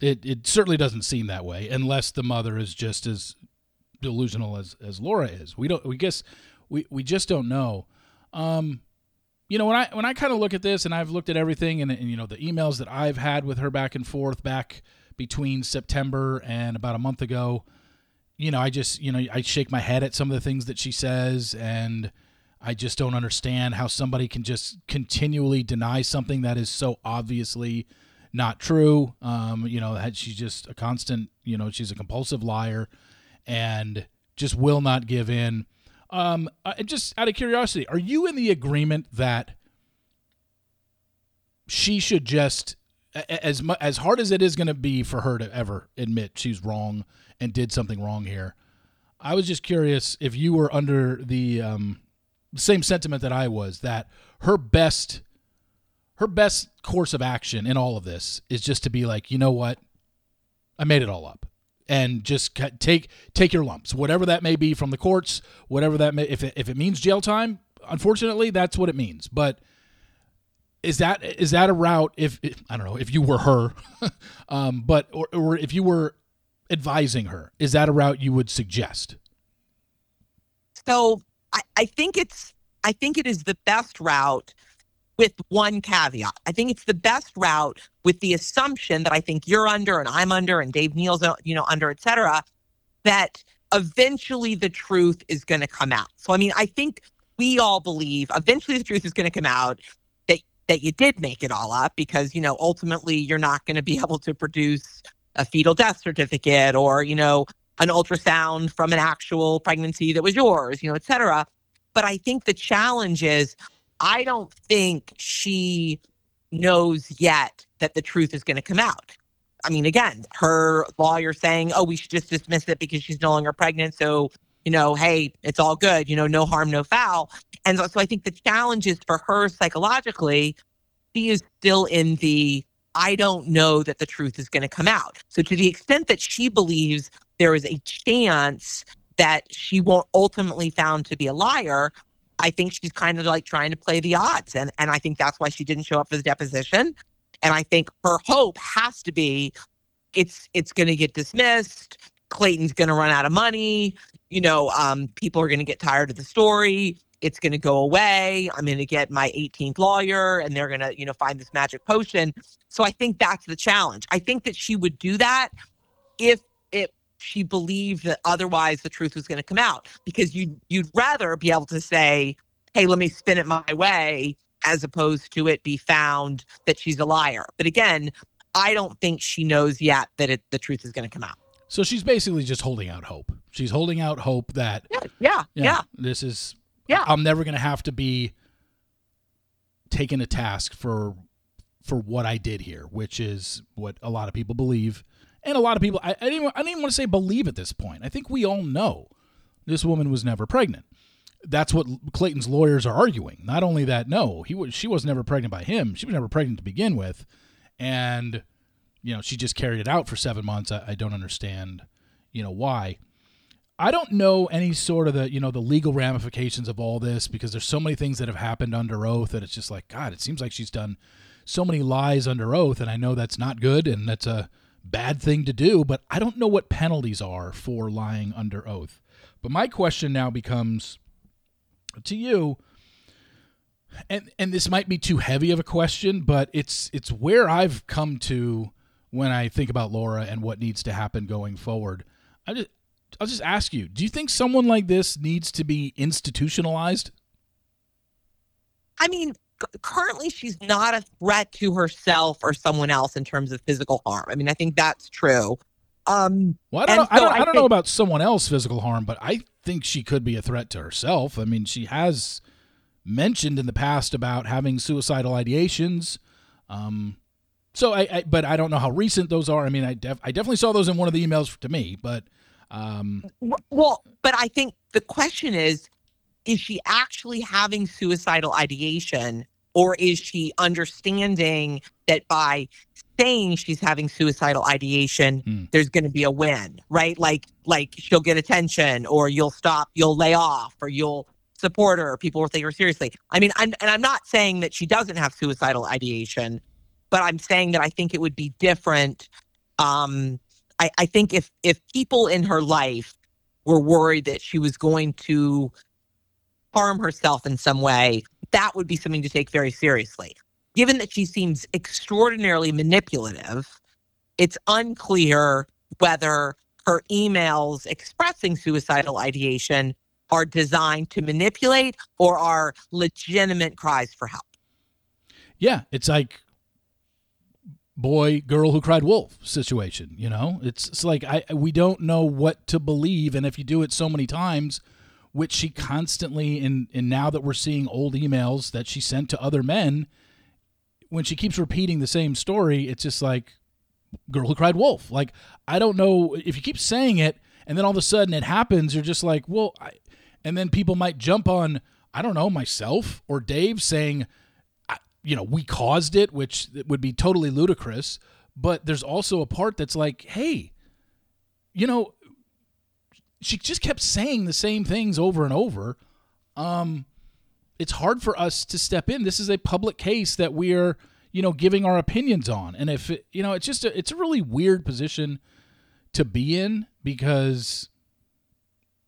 it it certainly doesn't seem that way unless the mother is just as delusional as as Laura is. We don't. We guess we we just don't know. Um, you know when I when I kind of look at this and I've looked at everything and, and you know the emails that I've had with her back and forth back between September and about a month ago. You know, I just you know I shake my head at some of the things that she says and. I just don't understand how somebody can just continually deny something that is so obviously not true. Um, you know, that she's just a constant, you know, she's a compulsive liar and just will not give in. Um, uh, just out of curiosity, are you in the agreement that she should just as as hard as it is going to be for her to ever admit she's wrong and did something wrong here? I was just curious if you were under the um, same sentiment that I was that her best her best course of action in all of this is just to be like, you know what, I made it all up, and just take take your lumps, whatever that may be from the courts, whatever that may. If it, if it means jail time, unfortunately, that's what it means. But is that is that a route? If, if I don't know if you were her, um, but or, or if you were advising her, is that a route you would suggest? So I, I think it's I think it is the best route with one caveat. I think it's the best route with the assumption that I think you're under and I'm under and Dave Neal's you know under, et cetera, that eventually the truth is going to come out. So I mean, I think we all believe eventually the truth is going to come out that you did make it all up because you know ultimately you're not going to be able to produce a fetal death certificate or you know an ultrasound from an actual pregnancy that was yours, you know, et cetera. But I think the challenge is I don't think she knows yet that the truth is going to come out. I mean, again, her lawyer saying, oh, we should just dismiss it because she's no longer pregnant. So, you know, hey, it's all good, you know, no harm, no foul. And so, I think the challenge is for her psychologically, she is still in the I don't know that the truth is going to come out. So, to the extent that she believes there is a chance that she won't ultimately found to be a liar, I think she's kind of like trying to play the odds. And and I think that's why she didn't show up for the deposition. And I think her hope has to be it's it's gonna get dismissed. Clayton's gonna run out of money. You know, um, people are gonna get tired of the story. It's gonna go away. I'm gonna get my 18th lawyer and they're gonna, you know, find this magic potion. So I think that's the challenge. I think that she would do that if it she believed that otherwise the truth was going to come out because you you'd rather be able to say hey let me spin it my way as opposed to it be found that she's a liar but again I don't think she knows yet that it, the truth is going to come out. So she's basically just holding out hope. She's holding out hope that Yeah, yeah, yeah, yeah. this is Yeah. I'm never going to have to be taken a task for for what I did here, which is what a lot of people believe, and a lot of people I, I didn't I didn't want to say believe at this point. I think we all know this woman was never pregnant. That's what Clayton's lawyers are arguing. Not only that, no, he was she was never pregnant by him. She was never pregnant to begin with, and you know she just carried it out for seven months. I, I don't understand, you know why. I don't know any sort of the you know the legal ramifications of all this because there's so many things that have happened under oath that it's just like God. It seems like she's done so many lies under oath, and I know that's not good and that's a bad thing to do. But I don't know what penalties are for lying under oath. But my question now becomes to you, and and this might be too heavy of a question, but it's it's where I've come to when I think about Laura and what needs to happen going forward. I just I'll just ask you: Do you think someone like this needs to be institutionalized? I mean, currently she's not a threat to herself or someone else in terms of physical harm. I mean, I think that's true. Um, Well, I don't, know, I don't, I I don't know about someone else physical harm, but I think she could be a threat to herself. I mean, she has mentioned in the past about having suicidal ideations. Um, so I, I, but I don't know how recent those are. I mean, I, def, I definitely saw those in one of the emails to me, but um, well, but I think the question is is she actually having suicidal ideation or is she understanding that by saying she's having suicidal ideation Hmm. there's going to be a win right like like she'll get attention or you'll stop you'll lay off or you'll support her or people will take her seriously i mean I'm, and i'm not saying that she doesn't have suicidal ideation but i'm saying that i think it would be different um i i think if if people in her life were worried that she was going to harm herself in some way, that would be something to take very seriously. Given that she seems extraordinarily manipulative, it's unclear whether her emails expressing suicidal ideation are designed to manipulate or are legitimate cries for help. yeah, it's like boy, girl who cried wolf situation. You know, it's it's like I we don't know what to believe, and if you do it so many times, which she constantly and and now that we're seeing old emails that she sent to other men, when she keeps repeating the same story, it's just like girl who cried wolf. Like I don't know if you keep saying it, and then all of a sudden it happens, you're just like, well, I, and then people might jump on I don't know myself or Dave saying you know, we caused it, which would be totally ludicrous. But there's also a part that's like, hey, you know, she just kept saying the same things over and over. Um, it's hard for us to step in. This is a public case that we are, you know, giving our opinions on. And if it, you know, it's just a, it's a really weird position to be in because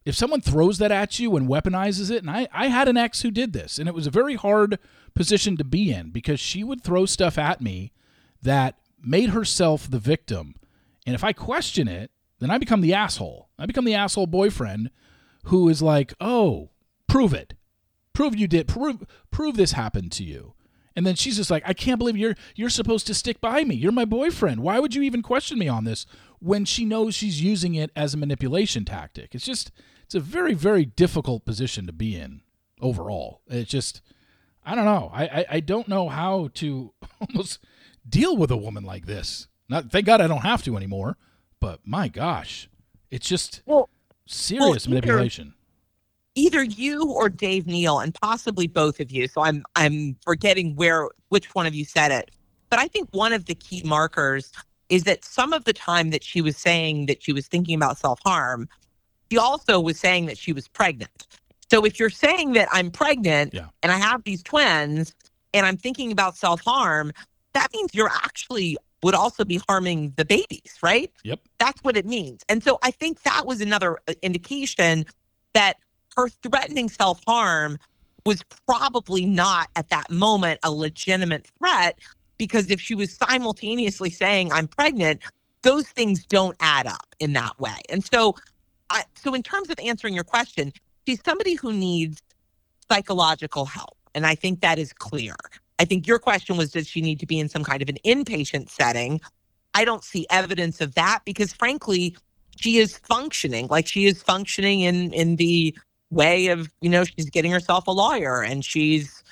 if someone throws that at you and weaponizes it, and I, I had an ex who did this, and it was a very hard position to be in because she would throw stuff at me that made herself the victim. And if I question it, then I become the asshole. I become the asshole boyfriend who is like, oh, prove it. Prove you did. Prove prove this happened to you. And then she's just like, I can't believe you're you're supposed to stick by me. You're my boyfriend. Why would you even question me on this when she knows she's using it as a manipulation tactic? It's just it's a very, very difficult position to be in overall. It's just I don't know. I, I, I don't know how to almost deal with a woman like this. Not thank God I don't have to anymore. But my gosh, it's just Well, serious either- manipulation. either you or Dave Neal, and possibly both of you. So I'm I'm forgetting where which one of you said it. But I think one of the key markers is that some of the time that she was saying that she was thinking about self harm, she also was saying that she was pregnant. So if you're saying that I'm pregnant Yeah. and I have these twins and I'm thinking about self harm, that means you're actually would also be harming the babies, right? Yep. That's what it means. And so I think that was another uh, indication that her threatening self harm was probably not at that moment a legitimate threat because if she was simultaneously saying I'm pregnant, those things don't add up in that way. And so, I, so in terms of answering your question, she's somebody who needs psychological help, and I think that is clear. I think your question was, does she need to be in some kind of an inpatient setting? I don't see evidence of that because frankly, she is functioning like she is functioning in in the way of, you know, she's getting herself a lawyer and she's,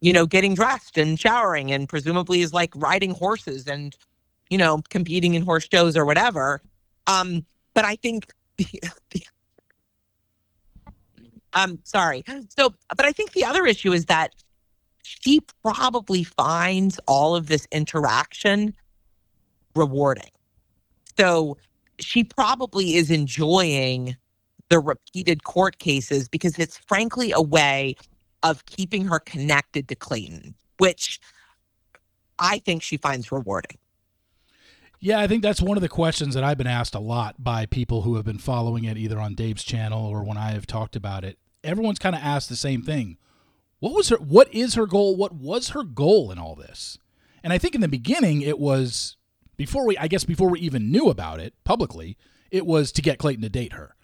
you know, getting dressed and showering and presumably is like riding horses and, you know, competing in horse shows or whatever. Um, but I think the, the um sorry. So but I think the other issue is that she probably finds all of this interaction rewarding. So she probably is enjoying the repeated court cases because it's frankly a way of keeping her connected to Clayton, which I think she finds rewarding. Yeah, I think that's one of the questions that I've been asked a lot by people who have been following it either on Dave's channel or when I have talked about it. Everyone's kind of asked the same thing. What was her what is her goal? What was her goal in all this? And I think in the beginning it was before we I guess before we even knew about it publicly, it was to get Clayton to date her.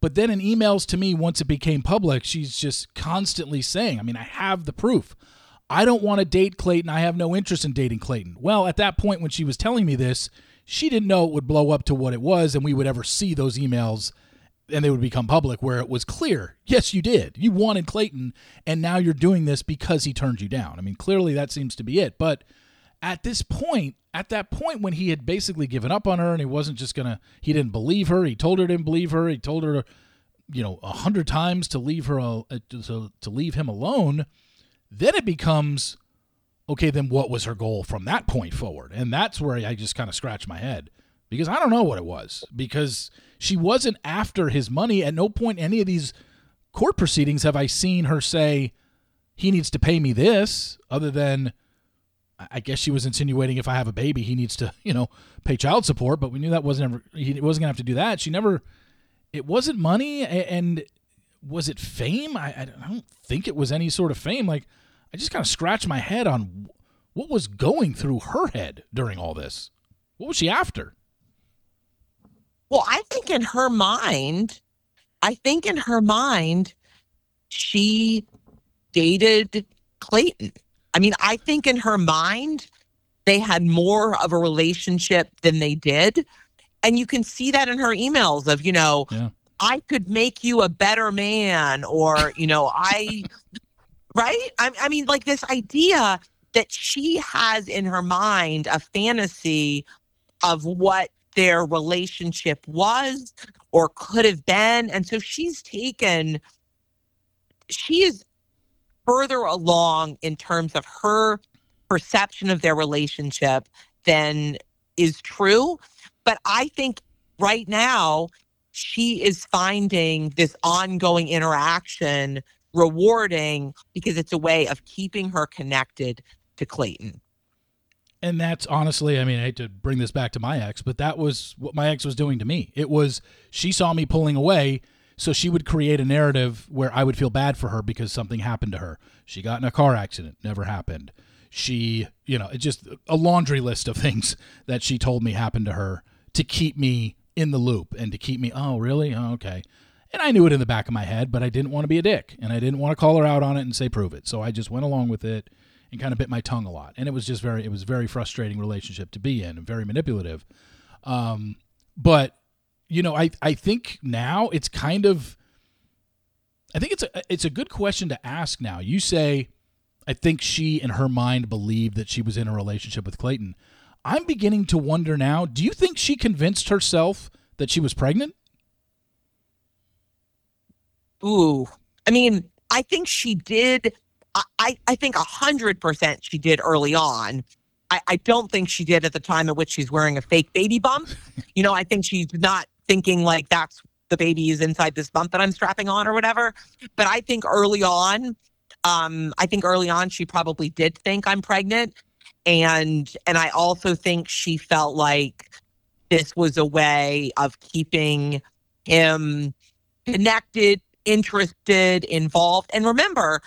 But then in emails to me once it became public, she's just constantly saying, I mean, I have the proof. I don't want to date Clayton. I have no interest in dating Clayton. Well, at that point when she was telling me this, she didn't know it would blow up to what it was and we would ever see those emails and they would become public where it was clear yes you did. You wanted clayton and now you're doing this because he turned you down. I mean clearly that seems to be it. But at this point at that point when he had basically given up on her and he wasn't just gonna he didn't believe her he told her he didn't believe her he told her you know a hundred times to leave her uh, to, to leave him alone then it becomes okay then what was her goal from that point forward? And that's where i just kind of scratch my head because i don't know what it was because she wasn't after his money. At no point in any of these court proceedings have I seen her say he needs to pay me this, other than I guess she was insinuating if I have a baby, he needs to, you know, pay child support. But we knew that wasn't ever he wasn't gonna have to do that. She never. It wasn't money, and was it fame? I, I don't think it was any sort of fame. Like I just kind of scratched my head on what was going through her head during all this. What was she after? Well, I think in her mind, I think in her mind, she dated Clayton. I mean, I think in her mind, they had more of a relationship than they did. And you can see that in her emails of, you know, yeah. I could make you a better man, or, you know, I, right? I, I mean, like this idea that she has in her mind a fantasy of what their relationship was or could have been. And so she's taken, she is further along in terms of her perception of their relationship than is true. But I think right now, she is finding this ongoing interaction rewarding because it's a way of keeping her connected to Clayton and that's honestly, I mean, I hate to bring this back to my ex, but that was what my ex was doing to me. It was she saw me pulling away, so she would create a narrative where I would feel bad for her because something happened to her. She got in a car accident, never happened. She, you know, it's just a laundry list of things that she told me happened to her to keep me in the loop and to keep me, oh, really? Oh, okay. And I knew it in the back of my head, but I didn't want to be a dick and I didn't want to call her out on it and say prove it. So I just went along with it and kind of bit my tongue a lot. And it was just very, it was very frustrating relationship to be in and very manipulative. Um, but you know, I, I think now it's kind of, I think it's a, it's a good question to ask now. You say, I think she in her mind believed that she was in a relationship with Clayton. I'm beginning to wonder now, do you think she convinced herself that she was pregnant? Ooh. I mean, I think she did I, I think a hundred percent she did early on. I, I don't think she did at the time at which she's wearing a fake baby bump. you know, I think she's not thinking like that's the baby is inside this bump that I'm strapping on or whatever. But I think early on, um, I think early on she probably did think I'm pregnant. And and I also think she felt like this was a way of keeping him connected, interested, involved. And remember,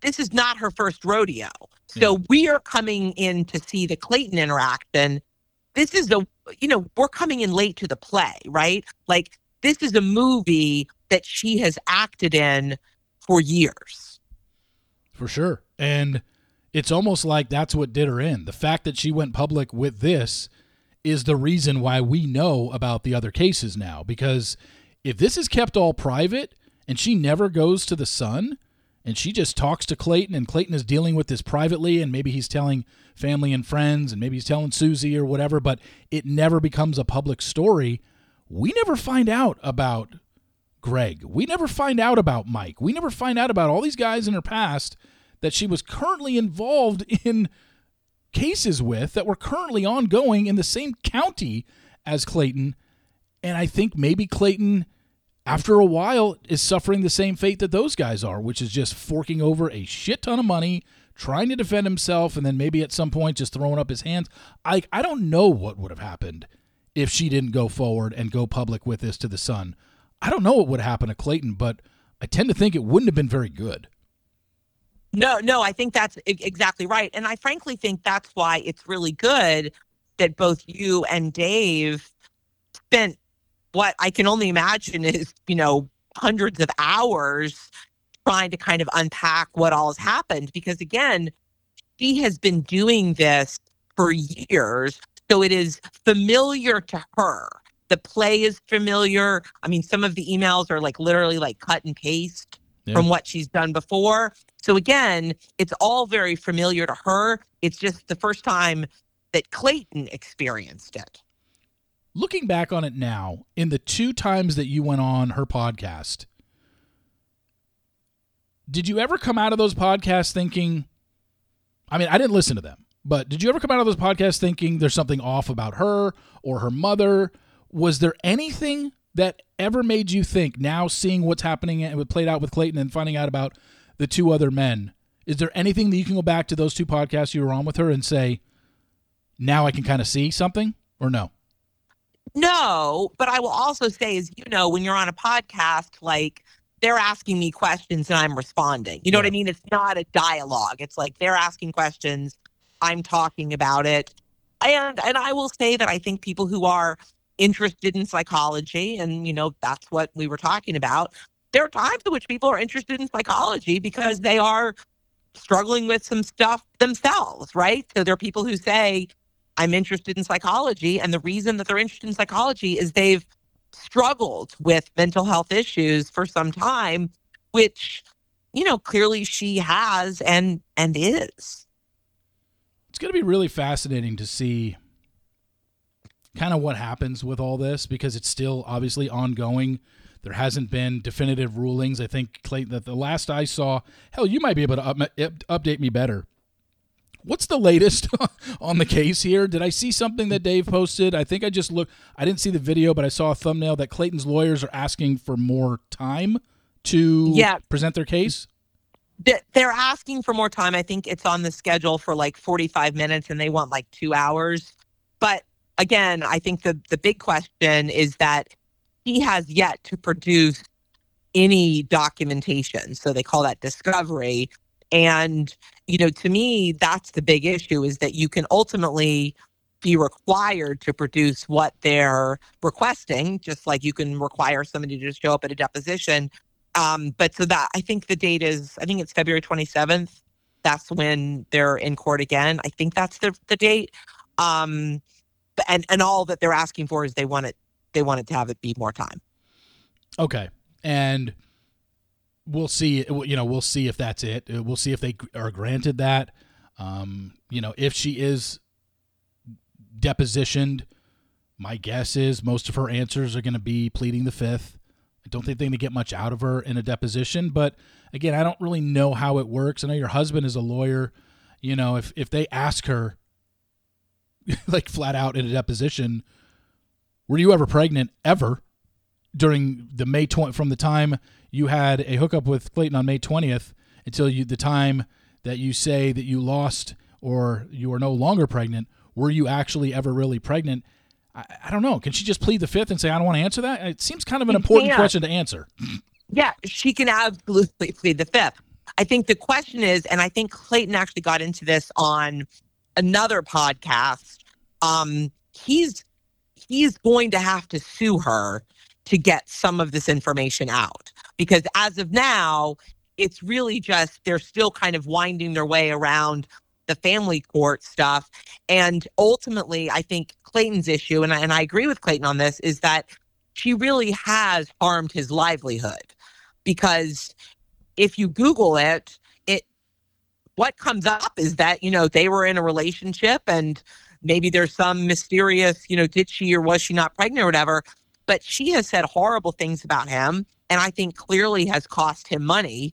this is not her first rodeo. So yeah. we are coming in to see the Clayton interaction. This is a, you know, we're coming in late to the play, right? Like this is a movie that she has acted in for years. For sure. And it's almost like that's what did her in. The fact that she went public with this is the reason why we know about the other cases now. Because if this is kept all private and she never goes to the Sun and she just talks to Clayton and Clayton is dealing with this privately and maybe he's telling family and friends and maybe he's telling Susie or whatever, but it never becomes a public story. We never find out about Greg. We never find out about Mike. We never find out about all these guys in her past that she was currently involved in cases with that were currently ongoing in the same county as Clayton. And I think maybe Clayton, after a while, is suffering the same fate that those guys are, which is just forking over a shit ton of money, trying to defend himself, and then maybe at some point just throwing up his hands. I, I don't know what would have happened if she didn't go forward and go public with this to the Sun. I don't know what would happen to Clayton, but I tend to think it wouldn't have been very good. No, no, I think that's exactly right. And I frankly think that's why it's really good that both you and Dave spent what I can only imagine is, you know, hundreds of hours trying to kind of unpack what all has happened. Because again, she has been doing this for years. So it is familiar to her. The play is familiar. I mean, some of the emails are like literally like cut and paste yeah. from what she's done before. So again, it's all very familiar to her. It's just the first time that Clayton experienced it. Looking back on it now, in the two times that you went on her podcast, did you ever come out of those podcasts thinking, I mean, I didn't listen to them, but did you ever come out of those podcasts thinking there's something off about her or her mother? Was there anything that ever made you think now seeing what's happening and what played out with Clayton and finding out about the two other men. Is there anything that you can go back to those two podcasts you were on with her and say, now I can kind of see something or no? No, but I will also say, is you know, when you're on a podcast, like they're asking me questions and I'm responding. You know yeah. what I mean? It's not a dialogue. It's like they're asking questions, I'm talking about it. And and I will say that I think people who are interested in psychology and you know that's what we were talking about there are times in which people are interested in psychology because they are struggling with some stuff themselves, right? So there are people who say, I'm interested in psychology. And the reason that they're interested in psychology is they've struggled with mental health issues for some time, which, you know, clearly she has and and is. It's going to be really fascinating to see kind of what happens with all this because it's still obviously ongoing. There hasn't been definitive rulings. I think Clayton, that the last I saw, hell, you might be able to up, update me better. What's the latest on the case here? Did I see something that Dave posted? I think I just looked. I didn't see the video, but I saw a thumbnail that Clayton's lawyers are asking for more time to yeah. present their case. They're asking for more time. I think it's on the schedule for like 45 minutes and they want like two hours. But again, I think the, the big question is that he has yet to produce any documentation. So they call that discovery. And, you know, to me, that's the big issue is that you can ultimately be required to produce what they're requesting, just like you can require somebody to just show up at a deposition. Um, but so that I think the date is, I think it's February 27th. That's when they're in court again. I think that's the, the date. Um, and, and all that they're asking for is they want it they want it to have it be more time. Okay. And we'll see you know we'll see if that's it. Uh, we'll see if they are granted that. Um, you know if she is depositioned my guess is most of her answers are going to be pleading the fifth. I don't think they're going to get much out of her in a deposition but again i don't really know how it works. I know your husband is a lawyer. You know if if they ask her like flat out in a deposition were you ever pregnant ever during the May 20 from the time you had a hookup with Clayton on May 20th until you the time that you say that you lost or you are no longer pregnant? Were you actually ever really pregnant? I, I don't know. Can she just plead the fifth and say I don't want to answer that? It seems kind of an important question to answer. Yeah, she can absolutely plead the fifth. I think the question is, and I think Clayton actually got into this on another podcast. Um, he's he's going to have to sue her to get some of this information out because as of now it's really just they're still kind of winding their way around the family court stuff. And ultimately, I think Clayton's issue, and I, and I agree with Clayton on this, is that she really has harmed his livelihood because if you Google it, it what comes up is that you know they were in a relationship and maybe there's some mysterious you know did she or was she not pregnant or whatever but she has said horrible things about him and i think clearly has cost him money.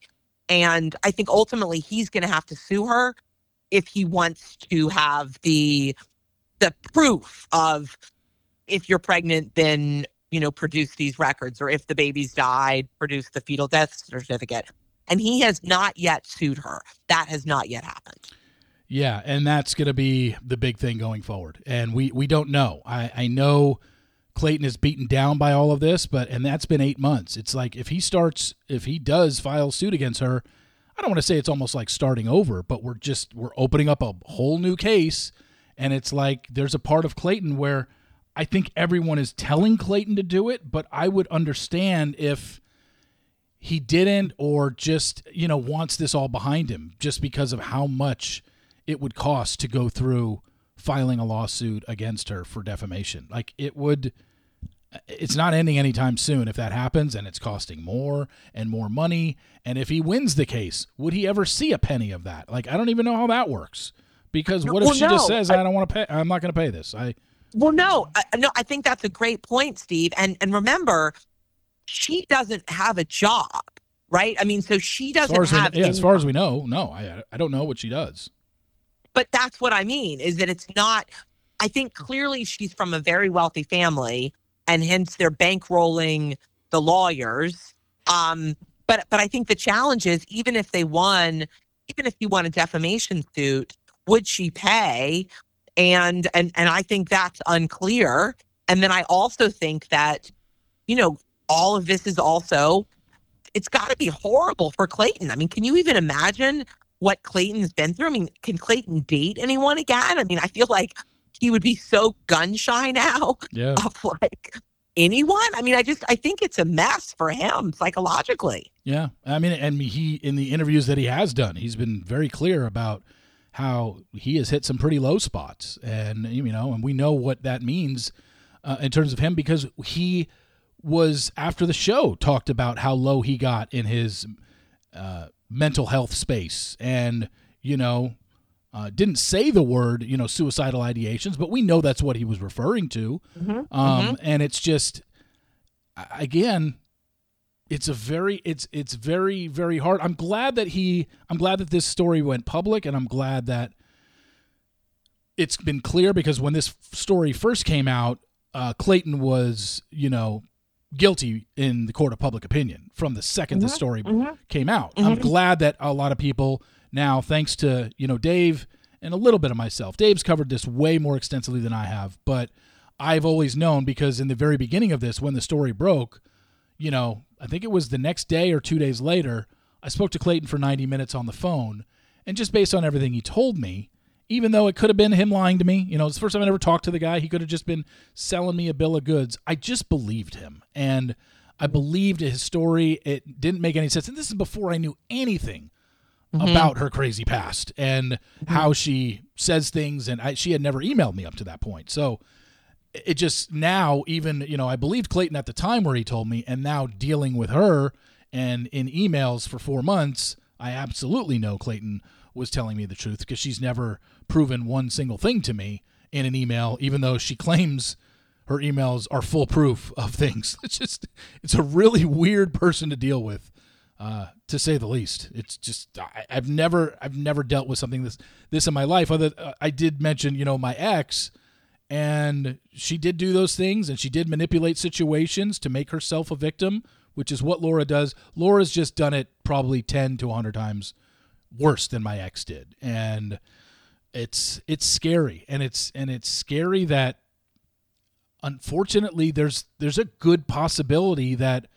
And i think ultimately he's going to have to sue her if he wants to have the the proof of if you're pregnant then you know produce these records or if the baby's died produce the fetal death certificate. And he has not yet sued her. That has not yet happened. Yeah and that's going to be the big thing going forward. And we we don't know. I i know clayton is beaten down by all of this but and that's been eight months. It's like if he starts if he does file suit against her I don't want to say it's almost like starting over, but we're just we're opening up a whole new case. And it's like there's a part of Clayton where I think everyone is telling Clayton to do it, but I would understand if he didn't or just, you know, wants this all behind him just because of how much it would cost to go through filing a lawsuit against her for defamation. Like it would it's not ending anytime soon. If that happens and it's costing more and more money. And if he wins the case would he ever see a penny of that? Like i don't even know how that works. Because what if well, she no, just says i, I don't want to pay i'm not going to pay this. I well no I, no i think that's a great point steve. And and remember she doesn't have a job right? I mean so she doesn't as have we, yeah, as far as we know no i i don't know what she does but that's what i mean is that it's not i think clearly she's from a very wealthy family and hence they're bankrolling the lawyers. Um, but but I think the challenge is even if they won, even if you won a defamation suit, would she pay? And and and I think that's unclear. And then I also think that, you know, all of this is also it's got to be horrible for Clayton. I mean, can you even imagine what Clayton's been through? I mean, can Clayton date anyone again? I mean, I feel like he would be so gun shy now yeah. of like anyone. I mean, I just I think it's a mess for him psychologically. Yeah, I mean, and he in the interviews that he has done, he's been very clear about how he has hit some pretty low spots, and you know, and we know what that means uh, in terms of him because he was after the show talked about how low he got in his uh, mental health space, and you know, uh, didn't say the word, you know, suicidal ideations, but we know that's what he was referring to. Mm-hmm. Um, mm-hmm. And it's just, again, it's a very, it's it's very very hard. I'm glad that he, I'm glad that this story went public, and I'm glad that it's been clear because when this story first came out, uh, Clayton was, you know, guilty in the court of public opinion from the 2nd mm-hmm. the story mm-hmm. came out. I'm Mm-hmm. glad that a lot of people now, thanks to, you know, Dave and a little bit of myself, Dave's covered this way more extensively than I have, but I've always known because in the very beginning of this, when the story broke, you know, I think it was the next day or two days later, I spoke to Clayton for 90 minutes on the phone. And just based on everything he told me, even though it could have been him lying to me, you know, it's the first time I ever talked to the guy. He could have just been selling me a bill of goods. I just believed him. And I believed his story. It didn't make any sense. And this is before I knew anything Mm-hmm. about her crazy past and how she says things. And I, she had never emailed me up to that point. So it just now, even, you know, I believed Clayton at the time where he told me, and now dealing with her and in emails for four months, I absolutely know Clayton was telling me the truth because she's never proven one single thing to me in an email, even though she claims her emails are full proof of things. It's just, it's a really weird person to deal with uh, to say the least. It's just I, have never I've never dealt with something this this in my life. Other uh, I did mention you know my ex, and she did do those things, and she did manipulate situations to make herself a victim, which is what Laura does. Laura's just done it probably ten to hundred times worse than my ex did, and it's it's scary, and it's and it's scary that unfortunately there's there's a good possibility that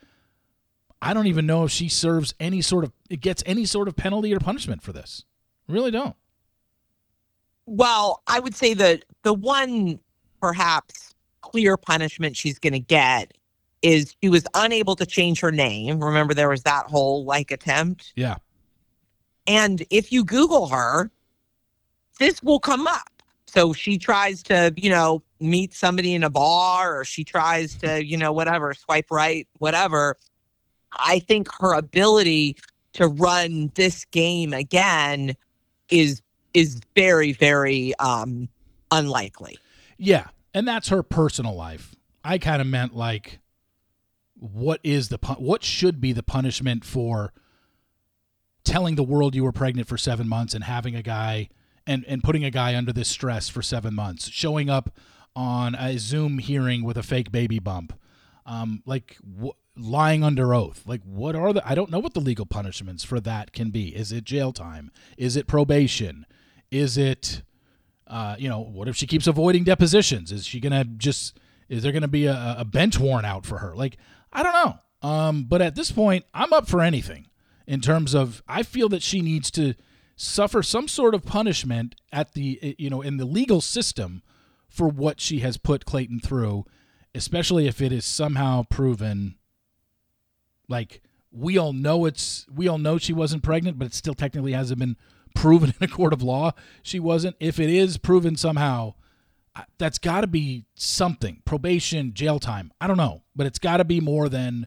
I don't even know if she serves any sort of it gets any sort of penalty or punishment for this. Really don't. Well, I would say that the one perhaps clear punishment she's going to get is she was unable to change her name. Remember, there was that whole like attempt. Yeah. And if you Google her, this will come up. So she tries to, you know, meet somebody in a bar or she tries to, you know, whatever, swipe right, whatever. I think her ability to run this game again is is very very um unlikely. Yeah, and that's her personal life. I kind of meant like what is the what should be the punishment for telling the world you were pregnant for 7 months and having a guy and and putting a guy under this stress for 7 months, showing up on a Zoom hearing with a fake baby bump. Um like wh- lying under oath. Like what are the I don't know what the legal punishments for that can be. Is it jail time? Is it probation? Is it uh, you know, what if she keeps avoiding depositions? Is she gonna just is there gonna be a, a bench warrant out for her? Like, I don't know. Um, but at this point, I'm up for anything in terms of I feel that she needs to suffer some sort of punishment at the eh, you know in the legal system for what she has put Clayton through, especially if it is somehow proven like we all know it's we all know she wasn't pregnant, but it still technically hasn't been proven in a court of law she wasn't. If it is proven somehow, that's got to be something probation, jail time. I don't know, but it's got to be more than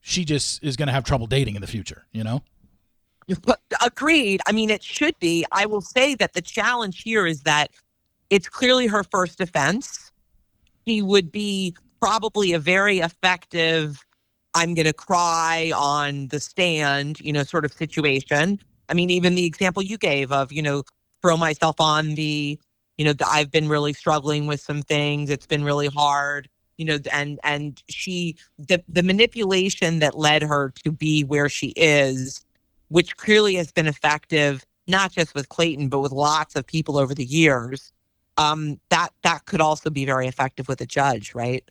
she just is going to have trouble dating in the future, you know? Agreed. I mean, it should be. I will say that the challenge here is that it's clearly her first offense. She would be probably a very effective, I'm going to cry on the stand, you know, sort of situation. I mean, even the example you gave of, you know, throw myself on the, you know, the, I've been really struggling with some things. It's been really hard, you know, and and she the the manipulation that led her to be where she is, which clearly has been effective, not just with Clayton, but with lots of people over the years. Um, that that could also be very effective with a judge, right?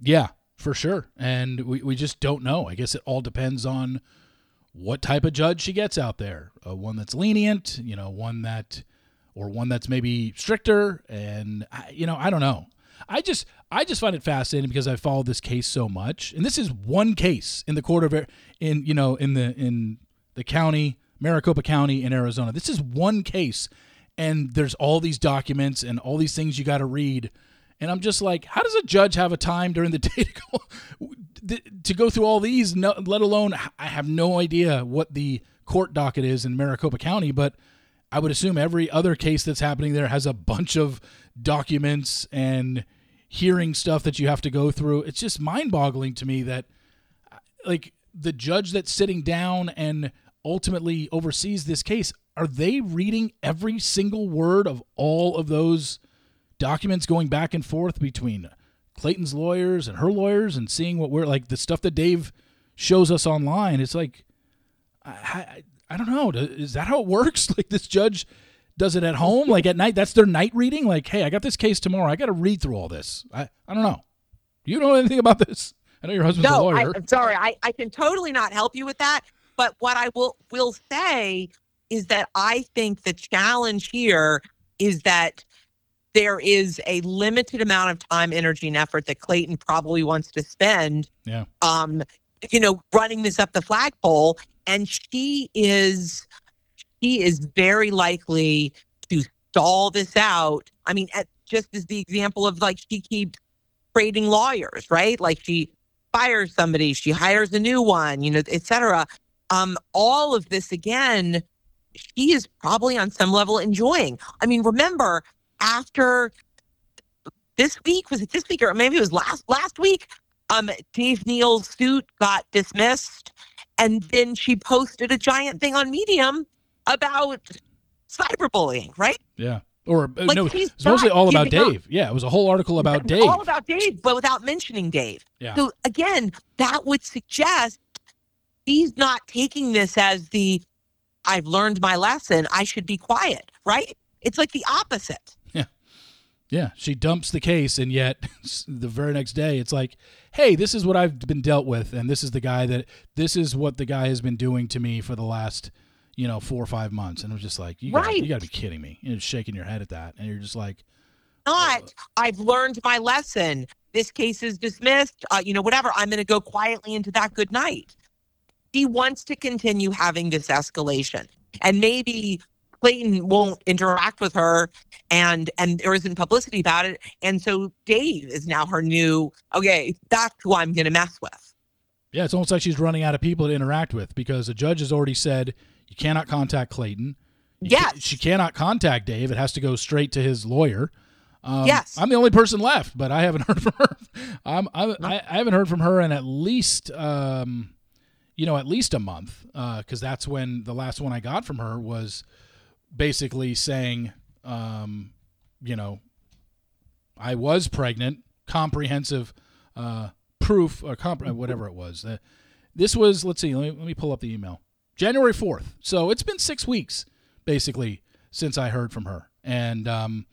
Yeah, for sure. And we, we just don't know. I guess it all depends on what type of judge she gets out there. Uh, one that's lenient, you know, one that, or one that's maybe stricter. And you know, I don't know. I just, I just find it fascinating because I followed this case so much, and this is one case in the court of, in you know, in the in the county, Maricopa County in Arizona. This is one case, and there's all these documents and all these things you got to read. And I'm just like, how does a judge have a time during the day to go to go through all these, let alone I have no idea what the court docket is in Maricopa County, but I would assume every other case that's happening there has a bunch of documents and hearing stuff that you have to go through. It's just mind-boggling to me that like the judge that's sitting down and ultimately oversees this case, are they reading every single word of all of those documents going back and forth between Clayton's lawyers and her lawyers and seeing what we're like the stuff that Dave shows us online. It's like, I, I, I don't know. Is that how it works? Like this judge does it at home, like at night. That's their night reading. Like, hey, I got this case tomorrow. I got to read through all this. I, I don't know. Do you know anything about this? I know your husband's no, a lawyer. I, am sorry. I, I can totally not help you with that. But what I will will say is that I think the challenge here is that there is a limited amount of time, energy, and effort that Clayton probably wants to spend. Yeah. Um, you know, running this up the flagpole, and she is she is very likely to stall this out. I mean, at, just as the example of like she keeps trading lawyers, right? Like she fires somebody, she hires a new one, you know, etc. Um, all of this again, she is probably on some level enjoying. I mean, remember after this week was it this week or maybe it was last last week um dave neal's suit got dismissed and then she posted a giant thing on medium about cyberbullying right yeah or uh, like no it's mostly all about dave up. yeah it was a whole article about dave all about dave but without mentioning dave yeah. so again that would suggest he's not taking this as the i've learned my lesson i should be quiet right it's like the opposite yeah, Yeah, she dumps the case, and yet the very next day, it's like, hey, this is what I've been dealt with, and this is the guy that this is what the guy has been doing to me for the last, you know, four or five months, and was just like, you right. got to be kidding me, you're shaking your head at that, and you're just like, not. I've learned my lesson. This case is dismissed. Uh, you know, whatever. I'm going to go quietly into that good night. He wants to continue having this escalation, and maybe Clayton won't interact with her and and there isn't publicity about it. And so Dave is now her new okay, that's who I'm gonna mess with. Yeah, it's almost like she's running out of people to interact with because the judge has already said you cannot contact Clayton. You Yes. ca- she cannot contact Dave. It has to go straight to his lawyer. Um, Yes. I'm the only person left, but I haven't heard from her. I'm, I'm, I, I haven't heard from her in at least, um, you know, at least a month, because that's when the last one I got from her was basically saying, um, you know, I was pregnant, comprehensive uh, proof or comp- uh, whatever it was. Uh, this was, let's see, let me, let me pull up the email. January 4th. So it's been six weeks, basically, since I heard from her. And um,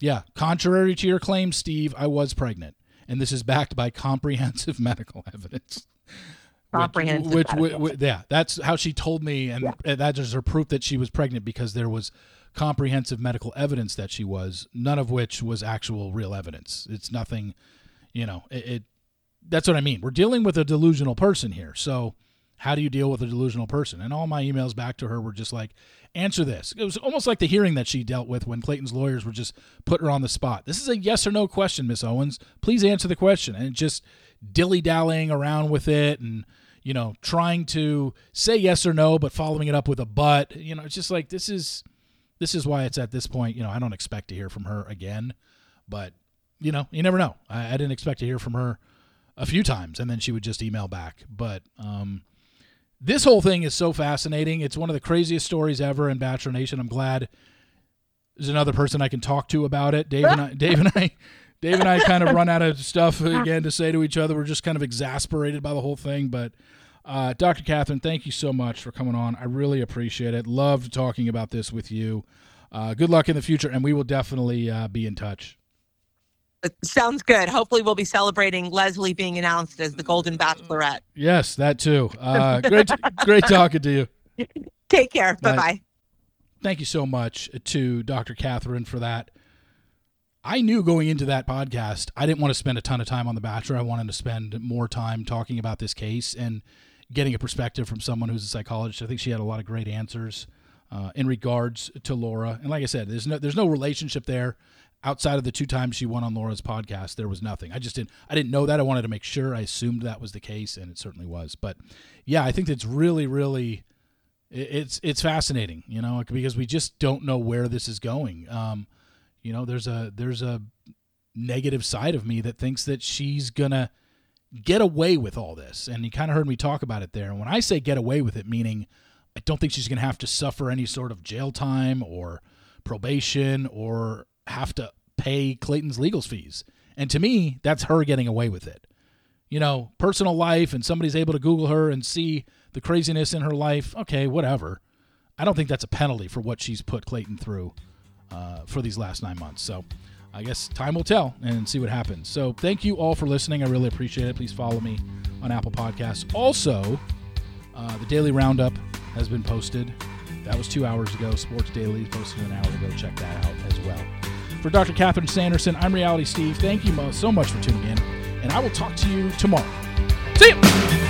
yeah, contrary to your claim, Steve, I was pregnant. And this is backed by comprehensive medical evidence. Which- Comprehensive Which, medical which, yeah, that's how she told me, and and that is her proof that she was pregnant because there was comprehensive medical evidence that she was, none of which was actual real evidence. It's nothing, you know. It, it that's what I mean. We're dealing with a delusional person here. So, how do you deal with a delusional person? And all my emails back to her were just like, answer this. It was almost like the hearing that she dealt with when Clayton's lawyers were just put her on the spot. This is a yes or no question, Miss Owens. Please answer the question. And just dilly dallying around with it and you know trying to say yes or no but following it up with a but. You know it's just like this is this is why it's at this point you know i don't expect to hear from her again. But you know you never know. I, I didn't expect to hear from her a few times and then she would just email back. But um this whole thing is so fascinating. It's one of the craziest stories ever in bachelor nation. I'm glad there's another person i can talk to about it. Dave and i dave and i dave and i kind of run out of stuff again to say to each other we're just kind of exasperated by the whole thing but uh, Dr. Catherine, thank you so much for coming on. I really appreciate it. Loved talking about this with you. Uh, good luck in the future, and we will definitely uh, be in touch. It sounds good. Hopefully we'll be celebrating Leslie being announced as the Golden Bachelorette. Yes, that too. Uh, great, great talking to you. Take care. Bye. Bye bye. Thank you so much to Dr. Catherine for that. I knew going into that podcast, I didn't want to spend a ton of time on The Bachelor. I wanted to spend more time talking about this case and getting a perspective from someone who's a psychologist. I think she had a lot of great answers uh, in regards to Laura. And like I said, there's no there's no relationship there outside of the two times she went on Laura's podcast. There was nothing. I just didn't I didn't know that. I wanted to make sure. I assumed that was the case, and it certainly was. But yeah, I think it's really really it's it's fascinating, you know, because we just don't know where this is going. Um, you know, there's a there's a negative side of me that thinks that she's gonna get away with all this, and you kind of heard me talk about it there. And when I say get away with it, meaning I don't think she's gonna have to suffer any sort of jail time or probation or have to pay Clayton's legal fees. And to me, that's her getting away with it you know, personal life and somebody's able to Google her and see the craziness in her life, okay, whatever. I don't think that's a penalty for what she's put Clayton through for these last nine months. So I guess time will tell and see what happens. So thank you all for listening. I really appreciate it. Please follow me on Apple Podcasts. Also, uh, the Daily Roundup has been posted. That was two hours ago. Sports Daily posted an hour ago. Check that out as well. For Dr. Catherine Sanderson, I'm Reality Steve. Thank you so much for tuning in, and I will talk to you tomorrow. See you.